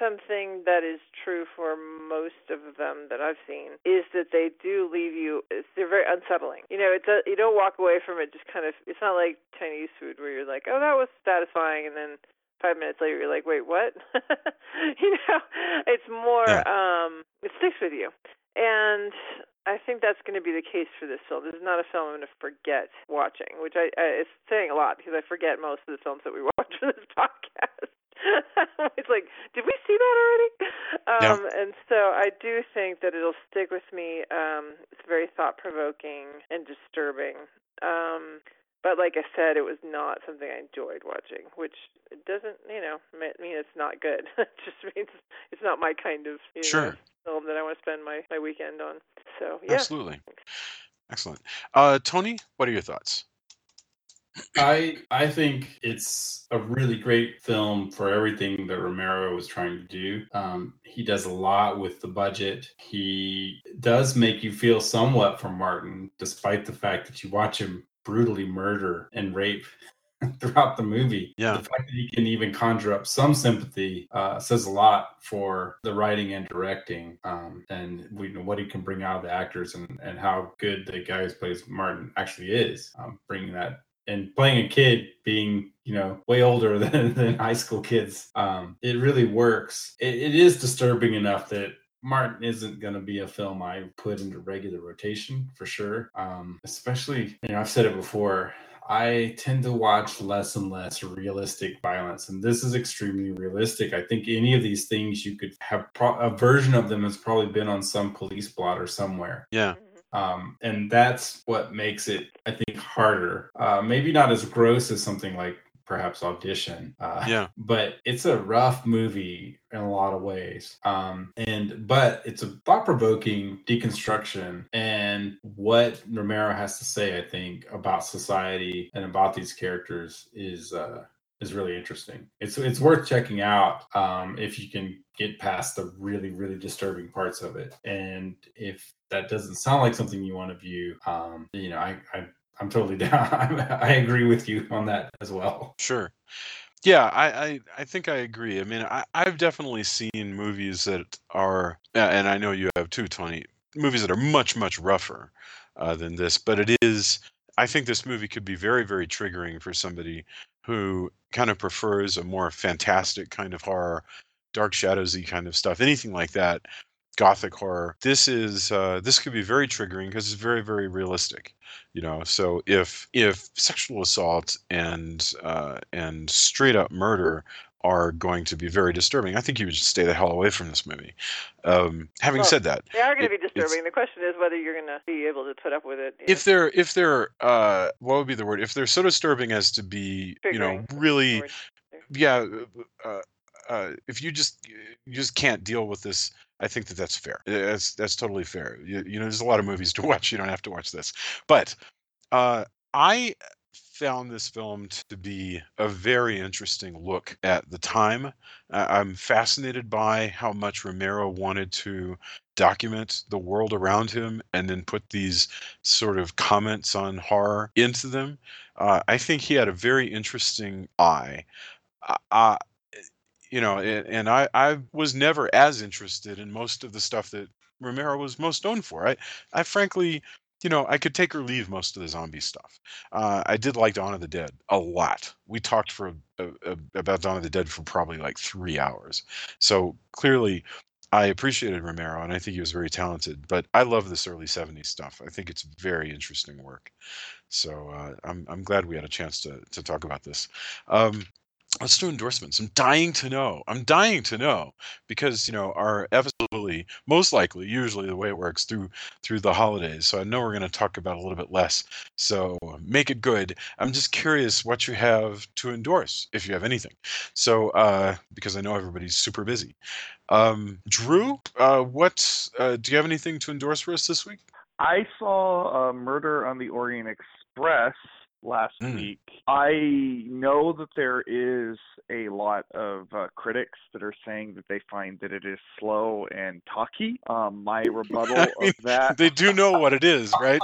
something that is true for most of them that I've seen is that they do leave you. They're very unsettling. You know, it's a, you don't walk away from it just kind of. It's not like Chinese food where you're like, oh, that was satisfying, and then five minutes later you're like, wait, what? you know, it's more. Yeah. um It sticks with you, and I think that's going to be the case for this film. This is not a film I'm going to forget watching, which I, I it's saying a lot because I forget most of the films that we watch for this podcast. it's like, did we see that already? Um, And so I do think that it'll stick with me. Um, it's very thought provoking and disturbing. Um, but like I said, it was not something I enjoyed watching, which doesn't, you know, mean it's not good. it just means it's not my kind of you Sure. film that I want to spend my my weekend on. So yeah, Absolutely. Excellent. Uh, Tony, what are your thoughts? I I think it's a really great film for everything that Romero was trying to do. Um, he does a lot with the budget. He does make you feel somewhat for Martin, despite the fact that you watch him brutally murder and rape throughout the movie. Yeah. The fact that he can even conjure up some sympathy uh, says a lot for the writing and directing, um, and we know what he can bring out of the actors and, and how good the guy who plays Martin actually is, um, bringing that and playing a kid being you know way older than, than high school kids um it really works it, it is disturbing enough that martin isn't going to be a film i put into regular rotation for sure um especially you know i've said it before I tend to watch less and less realistic violence, and this is extremely realistic. I think any of these things you could have pro- a version of them has probably been on some police blotter somewhere Yeah. Um, and that's what makes it i think harder uh, maybe not as gross as something like perhaps audition uh, Yeah. but it's a rough movie in a lot of ways um, and but it's a thought-provoking deconstruction and what romero has to say i think about society and about these characters is uh, is really interesting. It's it's worth checking out um, if you can get past the really really disturbing parts of it. And if that doesn't sound like something you want to view, um, you know, I, I I'm totally down. I agree with you on that as well. Sure. Yeah, I, I, I think I agree. I mean, I, I've definitely seen movies that are, and I know you have too, Tony, movies that are much, much rougher uh, than this, but it is, I think this movie could be very, very triggering for somebody who kind of prefers a more fantastic kind of horror, dark shadowsy kind of stuff, anything like that, gothic horror. This is, uh, this could be very triggering because it's very, very realistic you know so if if sexual assault and uh, and straight up murder are going to be very disturbing. I think you would just stay the hell away from this movie. Um, having Well, said that they are going to be disturbing. The question is whether you're going to be able to put up with it. if they're if they're uh what would be the word? If they're so disturbing as to be you know really yeah uh, uh, if you just you just can't deal with this i think that that's fair. That's that's totally fair. You, you know there's a lot of movies to watch. You don't have to watch this. But uh, i found this film to be a very interesting look at the time. I'm fascinated by how much romero wanted to document the world around him and then put these sort of comments on horror into them. Uh, i think he had a very interesting eye. You know, and, and I, I was never as interested in most of the stuff that Romero was most known for. I, I frankly, you know, I could take or leave most of the zombie stuff. Uh, I did like Dawn of the Dead a lot. We talked for uh, uh, about Dawn of the Dead for probably like three hours. So clearly, I appreciated Romero, and I think he was very talented. But I love this early '70s stuff. I think it's very interesting work. So uh, I'm I'm glad we had a chance to to talk about this. Um, let's do endorsements. I'm dying to know. I'm dying to know because you know our episode most likely, usually the way it works through through the holidays. So I know we're going to talk about a little bit less. So make it good. I'm just curious what you have to endorse, if you have anything. So uh, because I know everybody's super busy. Um, Drew, uh, what uh, do you have anything to endorse for us this week? I saw Murder on the Orient Express last Mm. week. I know that there is a lot of uh, critics that are saying that they find that it is slow and talky. Um, my rebuttal I mean, of that, They do know what it is, right?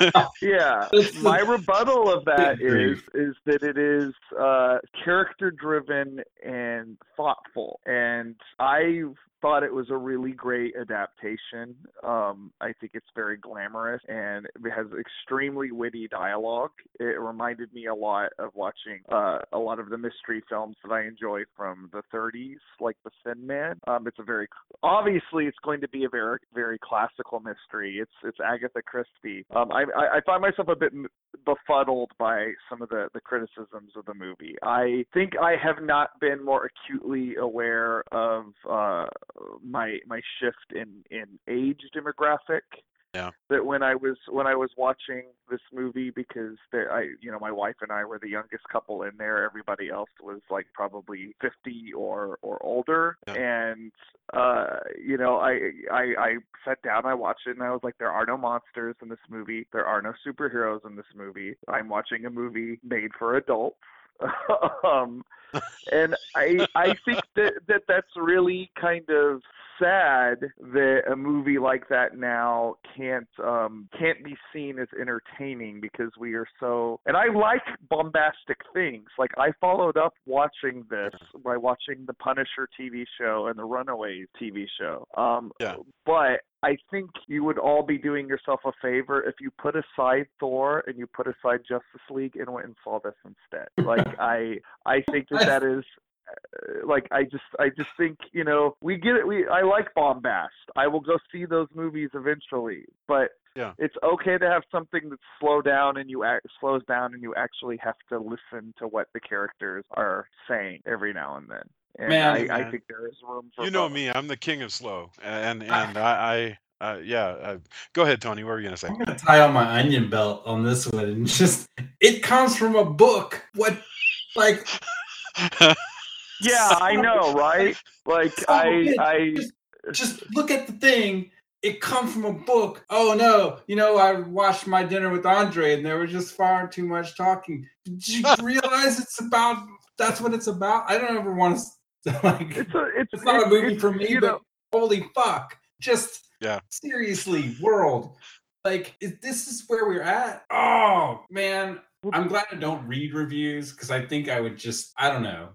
yeah, my rebuttal of that is is that it is uh, character driven and thoughtful, and I thought it was a really great adaptation. Um, I think it's very glamorous and it has extremely witty dialogue. It reminded me a lot of watching uh, a lot of the mystery films that I enjoy from the 30s, like The Thin Man. Um, it's a very obviously it's going to be a very very classical mystery. It's it's Agatha Christie. Um, I, I I find myself a bit befuddled by some of the the criticisms of the movie. I think I have not been more acutely aware of uh, my my shift in in age demographic. Yeah. that when I was when I was watching this movie because there I you know my wife and I were the youngest couple in there everybody else was like probably 50 or or older. Yeah. and uh you know I I I sat down I watched it and I was like there are no monsters in this movie. There are no superheroes in this movie. I'm watching a movie made for adults. Um and I I think that, that that's really kind of sad that a movie like that now can't um can't be seen as entertaining because we are so and I like bombastic things. Like I followed up watching this by watching the Punisher TV show and the Runaways TV show. Um Yeah. but I think you would all be doing yourself a favor if you put aside Thor and you put aside Justice League and went and saw this instead. Like I I think that that is uh, like I just I just think you know we get it we I like bombast I will go see those movies eventually but Yeah. it's okay to have something that slow down and you act, slows down and you actually have to listen to what the characters are saying every now and then and Man, I, I think there is room for You know both. me, I'm the king of slow, and and I, I uh, yeah. Uh, go ahead, Tony. What were you gonna say? I'm gonna tie on my onion belt on this one and just it comes from a book. What like yeah I know right like So I. I just look at the thing. It comes from a book. Oh no, you know, I watched my dinner with Andre and there was just far too much talking. Did you realize it's about that's what it's about? I don't ever want to like it's a it's it's not a movie for me, but know, holy fuck. Just Yeah. seriously, world. Like, is, this is where we're at. Oh man, I'm glad I don't read reviews because I think I would just, I don't know.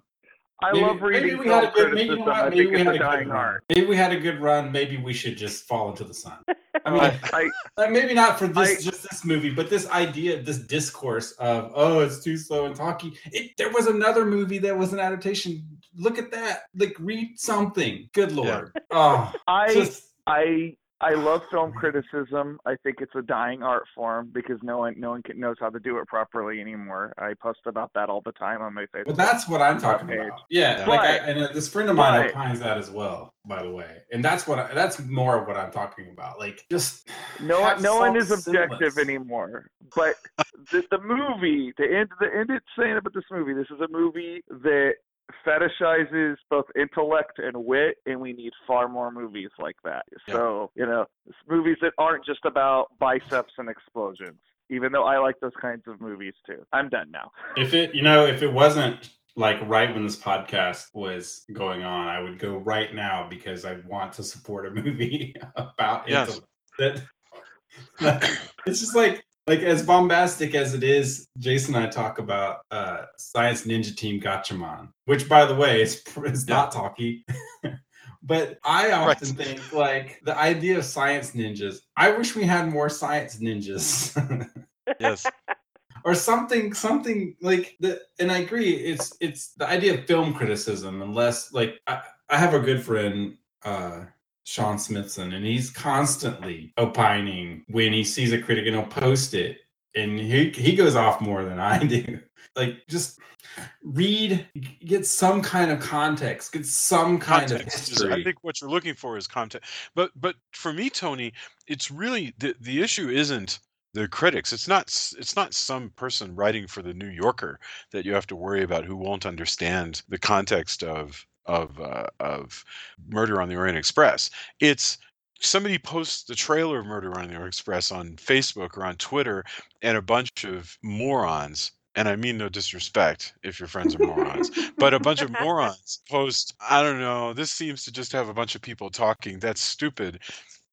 I Maybe- love reading maybe we had a good, maybe, you what, maybe we had a a good dying run. art Maybe we had a good run. Maybe we should just fall into the sun. I mean, I like, uh, maybe not for this I- just this movie, but this idea, this discourse of oh, it's too slow and talky. It, there was another movie that was an adaptation. Look at that. Like, read something. Good lord. Oh, I just I I love film criticism. I think it's a dying art form because no one no one can, knows how to do it properly anymore. I post about that all the time on my Facebook. But that's what I'm talking page. about. Yeah, But- like I, and this friend of mine but- opines that as well. By the way, and that's what I, that's more of what I'm talking about. Like just no one no one is objective sinless. anymore. But the the movie, the end the end it's saying about this movie, this is a movie that fetishizes both intellect and wit and we need far more movies like that. Yeah. So, you know, movies that aren't just about biceps and explosions. Even though I like those kinds of movies too. I'm done now. If it, you know, if it wasn't like right when this podcast was going on, I would go right now because I want to support a movie about Yes. intellect. that. it's just like like as bombastic as it is. Jason and I talk about uh Science Ninja Team Gatchaman, which by the way is is not talky. But I often think like the idea of science ninjas. I wish we had more science ninjas. yes. or something something like the and i agree it's it's the idea of film criticism unless like i, I have a good friend uh sean smithson and he's constantly opining when he sees a critic and he'll post it and he he goes off more than I do. Like just read, get some kind of context, get some kind of context is, history. I think what you're looking for is context. But but for me, Tony, it's really the the issue isn't the critics. It's not it's not some person writing for the New Yorker that you have to worry about who won't understand the context of of uh, of Murder on the Orient Express. It's somebody posts the trailer of Murder on the Orient Express on Facebook or on Twitter, and a bunch of morons. And I mean no disrespect if your friends are morons, but a bunch of morons post, I don't know, this seems to just have a bunch of people talking. That's stupid.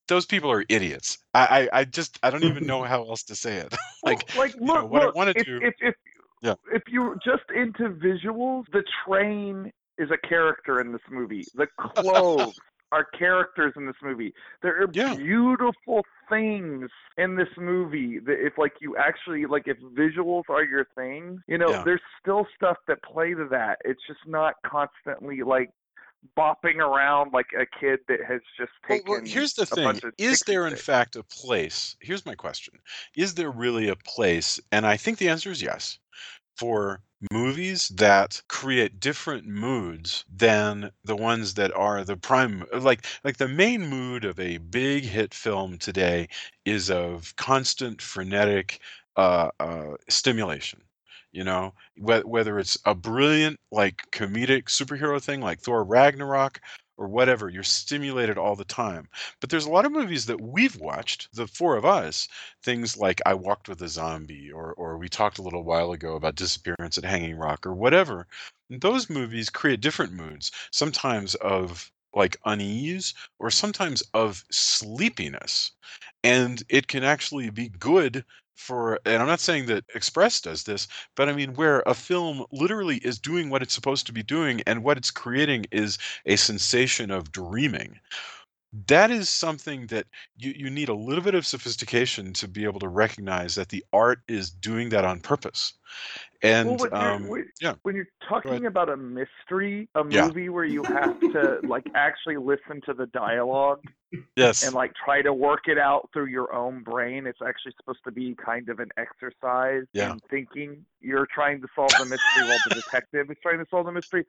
Those people are idiots. I, I, I just I don't even know how else to say it. like Well, like you know, look, what I look, wanna if, do- if if Yeah. if you're just into visuals, the train is a character in this movie. The clothes are characters in this movie. There are Yeah. beautiful things in this movie that if like you actually like if visuals are your thing, you know, Yeah. there's still stuff that play to that. It's just not constantly like bopping around like a kid that has just Well, taken well, here's the thing: is there in fact a place? Here's my question: Is there really a place? And I think the answer is yes. For movies that create different moods than the ones that are the prime, like like the main mood of a big hit film today is of constant frenetic uh, uh, stimulation. You know, whe- whether it's a brilliant like comedic superhero thing like Thor Ragnarok or whatever, you're stimulated all the time. But there's a lot of movies that we've watched, the four of us, things like I Walked with a Zombie, or or we talked a little while ago about Disappearance at Hanging Rock, or whatever. And those movies create different moods, sometimes of like unease, or sometimes of sleepiness. And it can actually be good for, and I'm not saying that Express does this, but I mean, where a film literally is doing what it's supposed to be doing, and what it's creating is a sensation of dreaming. That is something that you, you need a little bit of sophistication to be able to recognize that the art is doing that on purpose and well, when you're, um, yeah when you're talking about a mystery, a Yeah. movie where you have to like actually listen to the dialogue yes and like try to work it out through your own brain, it's actually supposed to be kind of an exercise Yeah. in thinking you're trying to solve the mystery while the detective is trying to solve the mystery.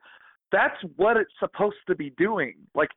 That's what it's supposed to be doing. Like.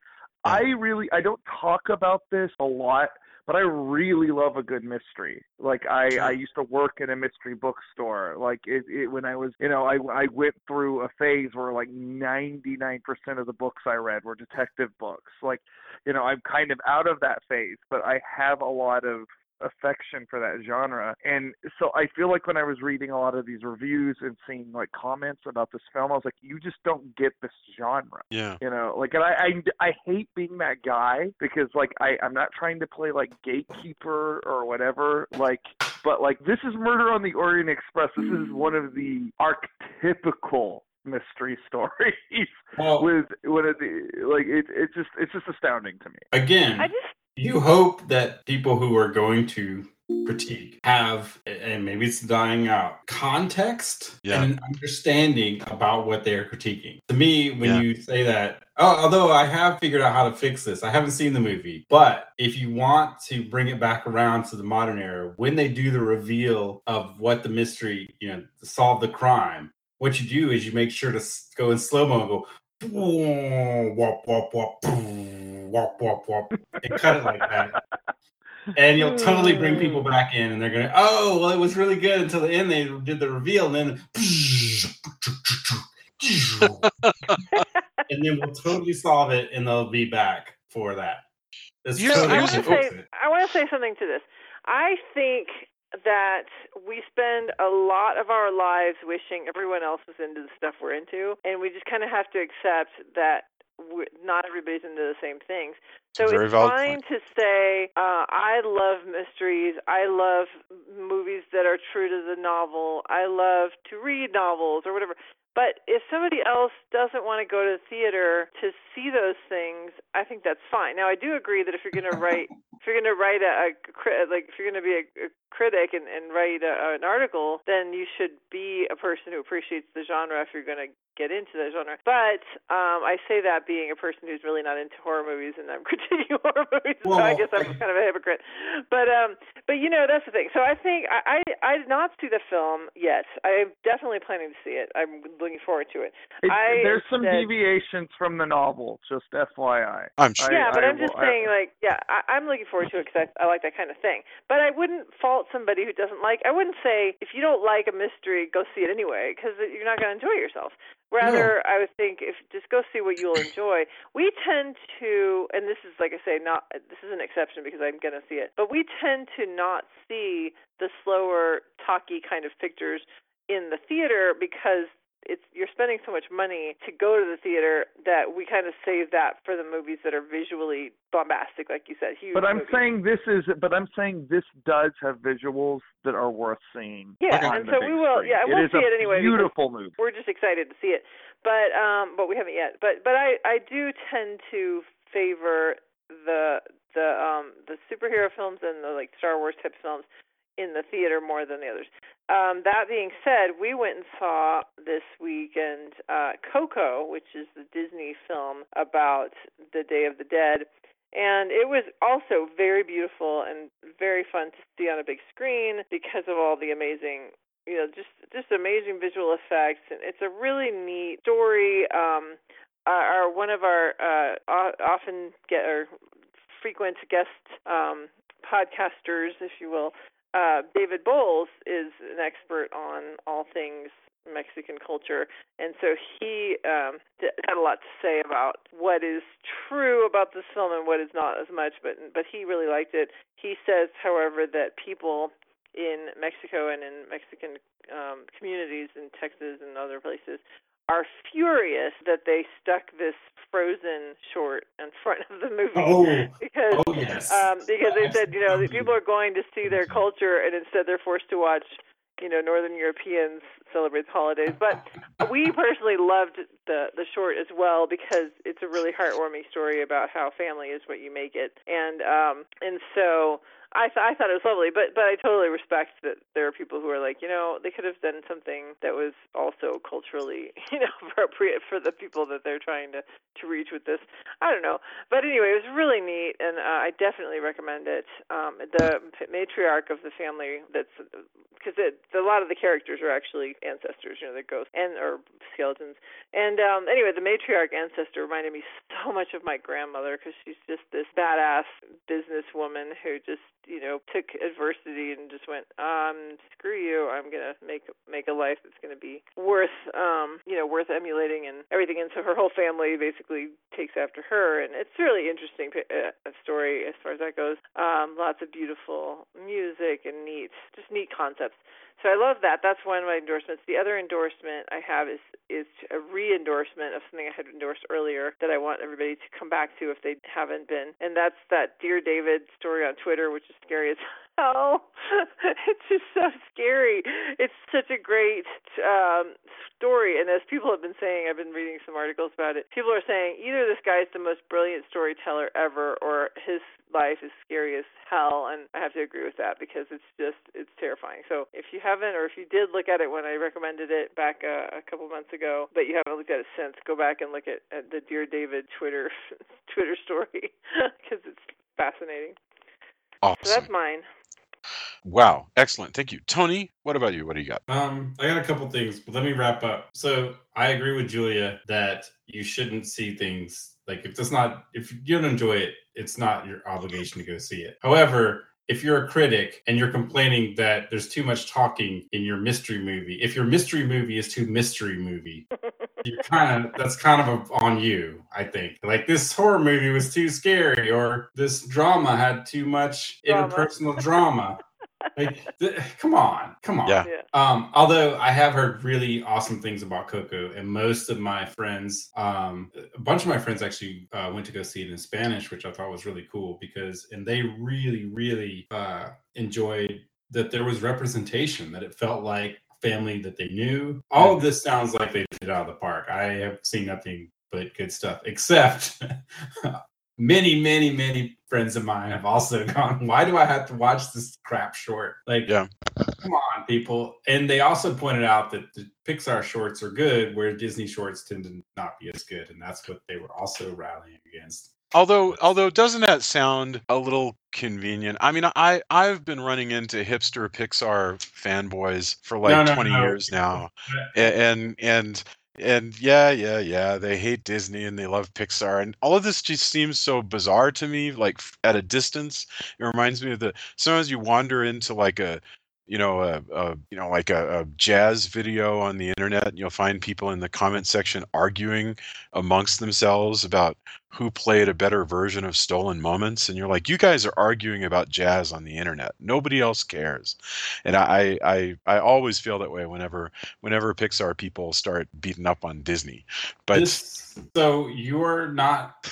I really I don't talk about this a lot, but I really love a good mystery. Like I I used to work in a mystery bookstore. Like it, it when I was, you know, I I went through a phase where like 99% of the books I read were detective books. Like, you know, I'm kind of out of that phase, but I have a lot of affection for that genre. And so I feel like when I was reading a lot of these reviews and seeing like comments about this film, I was like, you just don't get this genre. Yeah. You know like and I, I i hate being that guy because like i i'm not trying to play like gatekeeper or whatever like but like this is murder on the orient express. This is one of the archetypical mystery stories Well, with one of the like it it's just it's just astounding to me. Again, I just you hope that people who are going to critique have and maybe it's dying out context Yeah. and an understanding about what they're critiquing to me when Yeah. you say that oh, although i have figured out how to fix this i haven't seen the movie but if you want to bring it back around to the modern era when they do the reveal of what the mystery you know solve the crime what you do is you make sure to go in slow mo and go wop wop wop wop wop wop. And cut it like that. And you'll totally bring people mm. back in and they're gonna oh well it was really good until the end. They did the reveal and then and then we'll totally solve it and they'll be back for that. That's Here's- totally I want to say. I want to say something to this. I think that we spend a lot of our lives wishing everyone else was into the stuff we're into, and we just kind of have to accept that we're, not everybody's into the same things. So very it's fine point. to say uh, I love mysteries. I love movies that are true to the novel. I love to read novels or whatever. But if somebody else doesn't want to go to the theater to see those things, I think that's fine. Now, I do agree that if you're going to write, if you're going to write a, a like if you're going to be a, a critic and, and write a, an article, then you should be a person who appreciates the genre if you're going to get into the genre. But um, I say that being a person who's really not into horror movies, and I'm critiquing horror movies, well, so I guess I'm kind of a hypocrite. But um, but you know that's the thing. So I think I I, I did not see the film yet. I'm definitely planning to see it. I'm looking forward to it. it I there's some said, deviations from the novel, just FYI. I'm sure. yeah, but I am just I- saying, like, yeah, I, I'm looking forward to it because I, I like that kind of thing. But I wouldn't fault somebody who doesn't like. I wouldn't say if you don't like a mystery, go see it anyway because you're not going to enjoy yourself. Rather, I would think if just go see what you'll enjoy. We tend to, and this is like I say, not this is an exception because I'm going to see it, but we tend to not see the slower, talky kind of pictures in the theater because it's you're spending so much money to go to the theater that we kind of save that for the movies that are visually bombastic, like you said, huge. But I'm movies. saying this is. But I'm saying this does have visuals that are worth seeing. Yeah, and so we will- screen. yeah, we'll see a it anyway Beautiful movie. we're just excited to see it. But um but we haven't yet. But but I I do tend to favor the the um the superhero films and the like Star Wars type films in the theater more than the others. Um that being said, we went and saw this weekend uh Coco, which is the Disney film about the Day of the Dead. And it was also very beautiful and very fun to see on a big screen because of all the amazing you know just just amazing visual effects and it's a really neat story um our, one of our uh often get or frequent guest um podcasters if you will uh David Bowles is an expert on all things Mexican culture and so he um had a lot to say about what is true about this film and what is not as much but but he really liked it. He says however that people in Mexico and in Mexican um, communities in Texas and other places are furious that they stuck this frozen short in front of the movie Oh, because oh yes. um, because they said you know the people are going to see their culture and instead they're forced to watch you know Northern Europeans celebrate the holidays. But we personally loved the the short as well because it's a really heartwarming story about how family is what you make it, and um and so. I th- I thought it was lovely, but but I totally respect that there are people who are like, you know, they could have done something that was also culturally, you know, appropriate for the people that they're trying to to reach with this. I don't know, but anyway, it was really neat, and uh, I definitely recommend it. Um, the matriarch of the family that's because a lot of the characters are actually ancestors, you know, they're ghosts and or skeletons. And um anyway, the matriarch ancestor reminded me so much of my grandmother because she's just this badass businesswoman who just you know took adversity and just went um screw you i'm going to make make a life that's going to be worth um you know worth emulating and everything. And so her whole family basically takes after her. And it's really interesting uh, story as far as that goes. Um lots of beautiful music and neat just neat concepts so I love that. That's one of my endorsements. The other endorsement I have is is a re-endorsement of something I had endorsed earlier that I want everybody to come back to if they haven't been, and that's that Dear David story on Twitter, which is scary as hell. it's just so scary. It's such a great um, story, and as people have been saying, I've been reading some articles about it. People are saying either this guy is the most brilliant storyteller ever, or his life is scary as hell and I have to agree with that because it's just it's terrifying. So if you haven't or if you did look at it when I recommended it back uh, a couple months ago, but you haven't looked at it since, go back and look at, at the Dear David Twitter Twitter story because it's fascinating. Awesome. So that's mine. Wow. Excellent. Thank you. Tony, what about you? What do you got? Um, I got a couple things, but let me wrap up. So I agree with Julia that you shouldn't see things like if it's not if you don't enjoy it, it's not your obligation to go see it. However, if you're a critic and you're complaining that there's too much talking in your mystery movie, if your mystery movie is too mystery movie, you're kind of that's kind of a, on you, I think. Like this horror movie was too scary, or this drama had too much Drama. interpersonal drama. Like, th- come on, come on. Yeah. Yeah. Um, although I have heard really awesome things about Coco, and most of my friends, um, a bunch of my friends actually uh, went to go see it in Spanish, which I thought was really cool because, and they really, really uh, enjoyed that there was representation, that it felt like family that they knew. All of this sounds like they did it out of the park. I have seen nothing but good stuff, except many, many, many friends of mine have also gone, why do I have to watch this crap short? Like, Yeah. come on, people. And they also pointed out that the Pixar shorts are good, where Disney shorts tend to not be as good. And that's what they were also rallying against. Although, although, doesn't that sound a little convenient? I mean, I I've been running into hipster Pixar fanboys for like No, no, 20 no. years now, and and and yeah, yeah, yeah, they hate Disney and they love Pixar, and all of this just seems so bizarre to me. Like at a distance, it reminds me of the sometimes you wander into like a you know a, a you know like a, a jazz video on the internet and you'll find people in the comment section arguing amongst themselves about who played a better version of stolen moments and you're like you guys are arguing about jazz on the internet nobody else cares and i i i always feel that way whenever whenever pixar people start beating up on disney but so you're not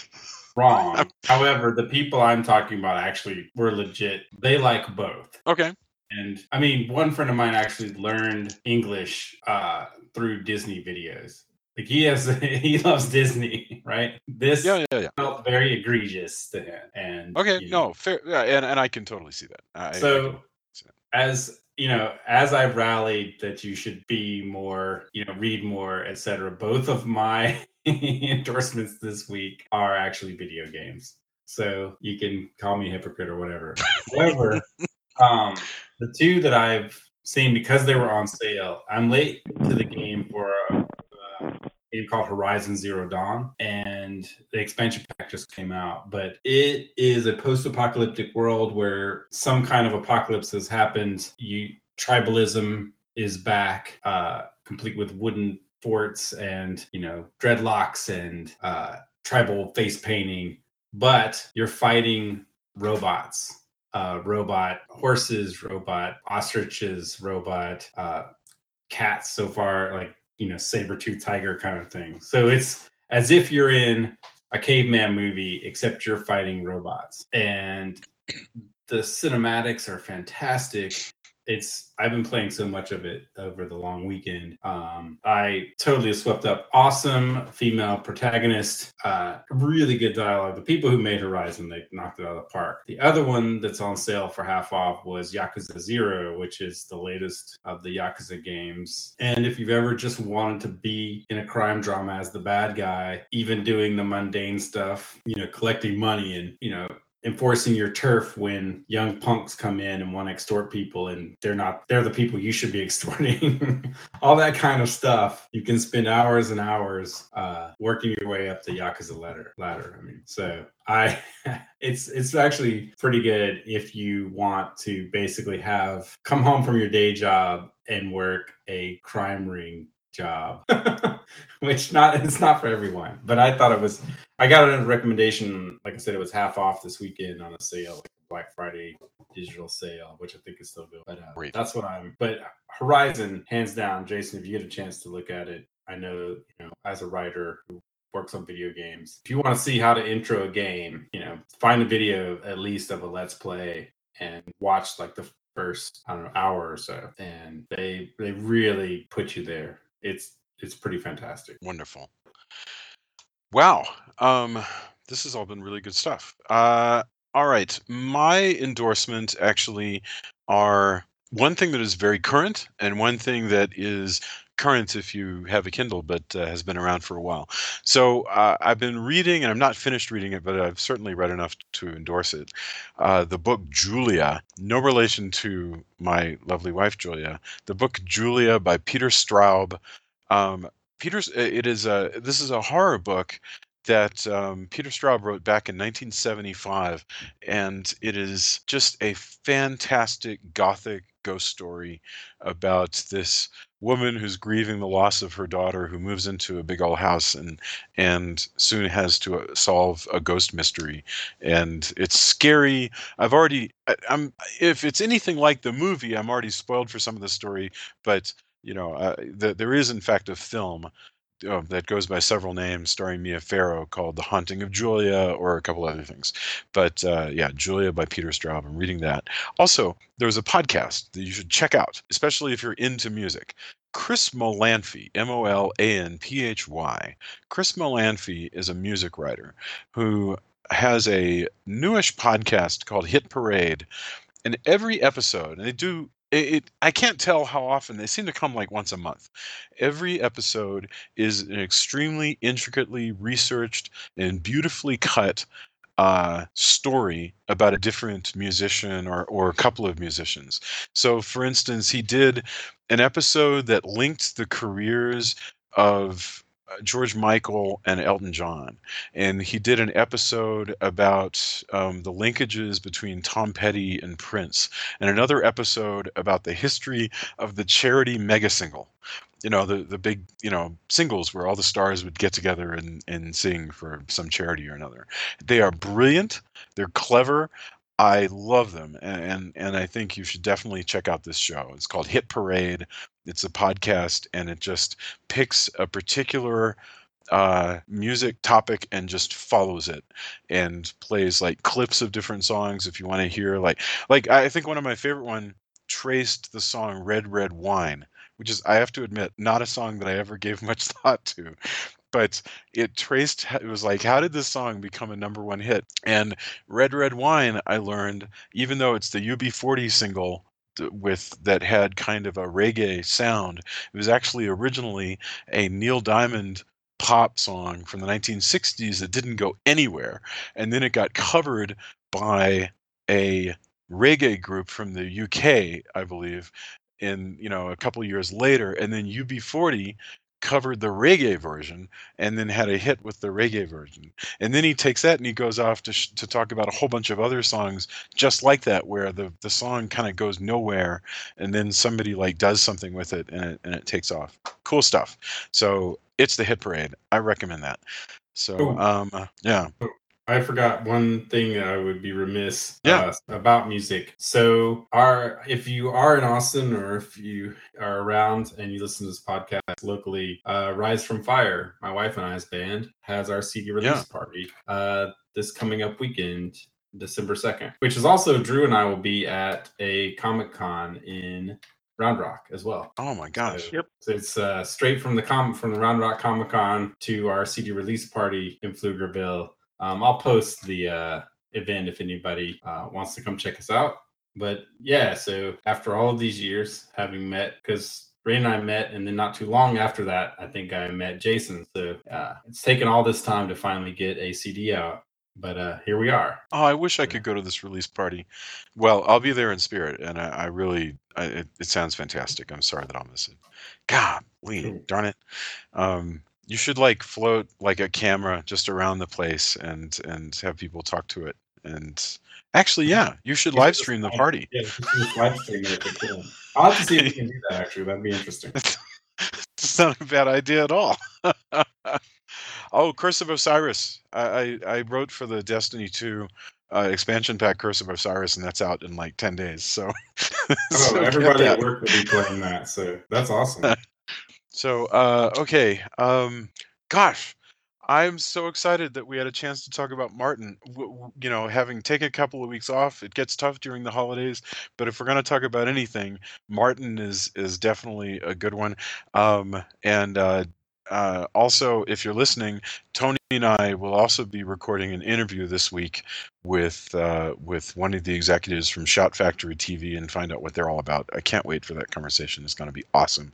wrong. However, the people I'm talking about actually were legit. They like both. okay And I mean, one friend of mine actually learned English uh, through Disney videos. Like he has, he loves Disney, right? This yeah yeah yeah felt very egregious to him. And okay you know, no fair yeah, and, and i can totally see that I, I so see that. as you know, as I've rallied that you should be more, you know, read more, etc. Both of my endorsements this week are actually video games. So you can call me a hypocrite or whatever. However, um, the two that I've seen because they were on sale, I'm late to the game for a, game called Horizon Zero Dawn, and the expansion pack just came out. But it is a post-apocalyptic world where some kind of apocalypse has happened. You tribalism is back, uh, complete with wooden forts and you know dreadlocks and uh, tribal face painting. But you're fighting robots uh, robot horses, robot ostriches, robot uh, cats. So far, like you know, saber tooth tiger kind of thing. So it's as if you're in a caveman movie, except you're fighting robots, and the cinematics are fantastic. It's I've been playing so much of it over the long weekend. Um, I totally swept up. Awesome female protagonist. Uh, really good dialogue. The people who made Horizon they knocked it out of the park. The other one that's on sale for half off was Yakuza Zero, which is the latest of the Yakuza games. And if you've ever just wanted to be in a crime drama as the bad guy, even doing the mundane stuff, you know, collecting money and you know enforcing your turf when young punks come in and want to extort people and they're not they're the people you should be extorting. All that kind of stuff. You can spend hours and hours uh working your way up the yakuza ladder ladder. I mean so i it's it's actually pretty good if you want to basically have come home from your day job and work a crime ring job which not it's not for everyone but i thought it was i got a recommendation like i said it was half off this weekend on a sale like black friday digital sale which i think is still good but uh, that's what i'm but horizon hands down jason if you get a chance to look at it i know you know as a writer who works on video games if you want to see how to intro a game you know find a video at least of a let's play and watch like the first i don't know hour or so and they they really put you there it's it's pretty fantastic Wonderful. Wow. Um, this has all been really good stuff. Uh, all right. My endorsement actually are one thing that is very current and one thing that is current if you have a Kindle, but uh, has been around for a while. So uh, I've been reading, and I'm not finished reading it, but I've certainly read enough to endorse it. Uh, the book Julia, no relation to my lovely wife Julia. The book Julia by Peter Straub. Um, Peter's it is a this is a horror book that um, Peter Straub wrote back in 1975, and it is just a fantastic gothic ghost story about this woman who's grieving the loss of her daughter, who moves into a big old house and and soon has to uh, solve a ghost mystery, and it's scary. I've already I- I'm if it's anything like the movie, I'm already spoiled for some of the story, but you know, uh, the, there is in fact a film oh, that goes by several names, starring Mia Farrow, called The Haunting of Julia, or a couple other things. But uh, yeah, Julia by Peter Straub. I'm reading that. Also, there's a podcast that you should check out, especially if you're into music. Chris Molanphy, M O L A N P H Y. Chris Molanphy is a music writer who has a newish podcast called Hit Parade. And every episode, and they do it, it, I can't tell how often they seem to come like once a month. Every episode is an extremely intricately researched and beautifully cut uh, story about a different musician or, or a couple of musicians. So, for instance, he did an episode that linked the careers of George Michael and Elton John. And he did an episode about um, the linkages between Tom Petty and Prince, and another episode about the history of the charity mega single. You know, the, the big, you know, singles where all the stars would get together and, and sing for some charity or another. They are brilliant, they're clever. I love them, and, and and I think you should definitely check out this show. It's called Hit Parade. It's a podcast, and it just picks a particular uh, music topic and just follows it and plays like clips of different songs if you want to hear like like I think one of my favorite one traced the song Red Red Wine, which is I have to admit not a song that I ever gave much thought to but it traced it was like how did this song become a number one hit? And red red wine i learned even though it's the ub40 single with that had kind of a reggae sound. It was actually originally a neil diamond pop song from the 1960s that didn't go anywhere and then it got covered by a reggae group from the uk i believe in you know a couple years later and then ub40 covered the reggae version and then had a hit with the reggae version. And then he takes that and he goes off to, sh- to talk about a whole bunch of other songs just like that, where the, the song kind of goes nowhere and then somebody like does something with it and it, and it takes off. Cool stuff. So it's the hit parade. I recommend that. So, um, yeah. I forgot one thing that I would be remiss Yeah. uh, about music. So, our if you are in Austin or if you are around and you listen to this podcast locally, uh, Rise from Fire, my wife and I's band, has our CD release Yeah. party uh, this coming up weekend, December second, which is also Drew and I will be at a Comic Con in Round Rock as well. Oh my gosh. Yep. So it's uh, straight from the com from the Round Rock Comic Con to our CD release party in Pflugerville. Um, I'll post the uh, event if anybody uh, wants to come check us out. But yeah, so after all of these years having met, because Ray and I met, and then not too long after that, I think I met Jason. So uh, it's taken all this time to finally get a CD out, but uh, here we are. Oh, I wish I could go to this release party. Well, I'll be there in spirit, and I, I really, I, it, it sounds fantastic. I'm sorry that I'll miss it. God, Cool. darn it. Um, you should like float like a camera just around the place and and have people talk to it. And actually, yeah, you should should live stream the party. Yeah, live stream it. we. I'll have to see if we can do that. Actually, that'd be interesting. it's not a bad idea at all. oh, Curse of Osiris. I, I, I wrote for the Destiny 2 uh, expansion pack Curse of Osiris, and that's out in like 10 days. So, Oh, so everybody at work will be playing that, so that's awesome. So, uh, okay. Um, gosh, I'm so excited that we had a chance to talk about Martin. W- w- you know, having taken a couple of weeks off, it gets tough during the holidays. But if we're going to talk about anything, Martin is is definitely a good one. Um, and uh, uh, also, if you're listening, Tony and I will also be recording an interview this week with uh, with one of the executives from Shout Factory TV and find out what they're all about. I can't wait for that conversation. It's going to be awesome.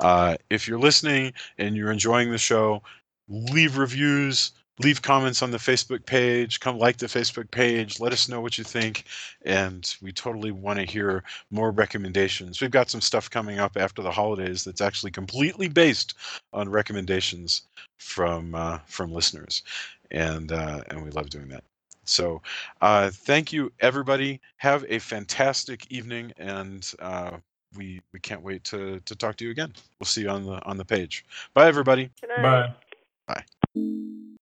Uh, if you're listening and you're enjoying the show, leave reviews, leave comments on the Facebook page, come like the Facebook page, let us know what you think. And we totally want to hear more recommendations. We've got some stuff coming up after the holidays that's actually completely based on recommendations from uh, from listeners. And uh, and we love doing that. So, uh, thank you, everybody. Have a fantastic evening, and uh, we we can't wait to to talk to you again. We'll see you on the on the page. Bye, everybody. Bye. Bye.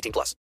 18 plus.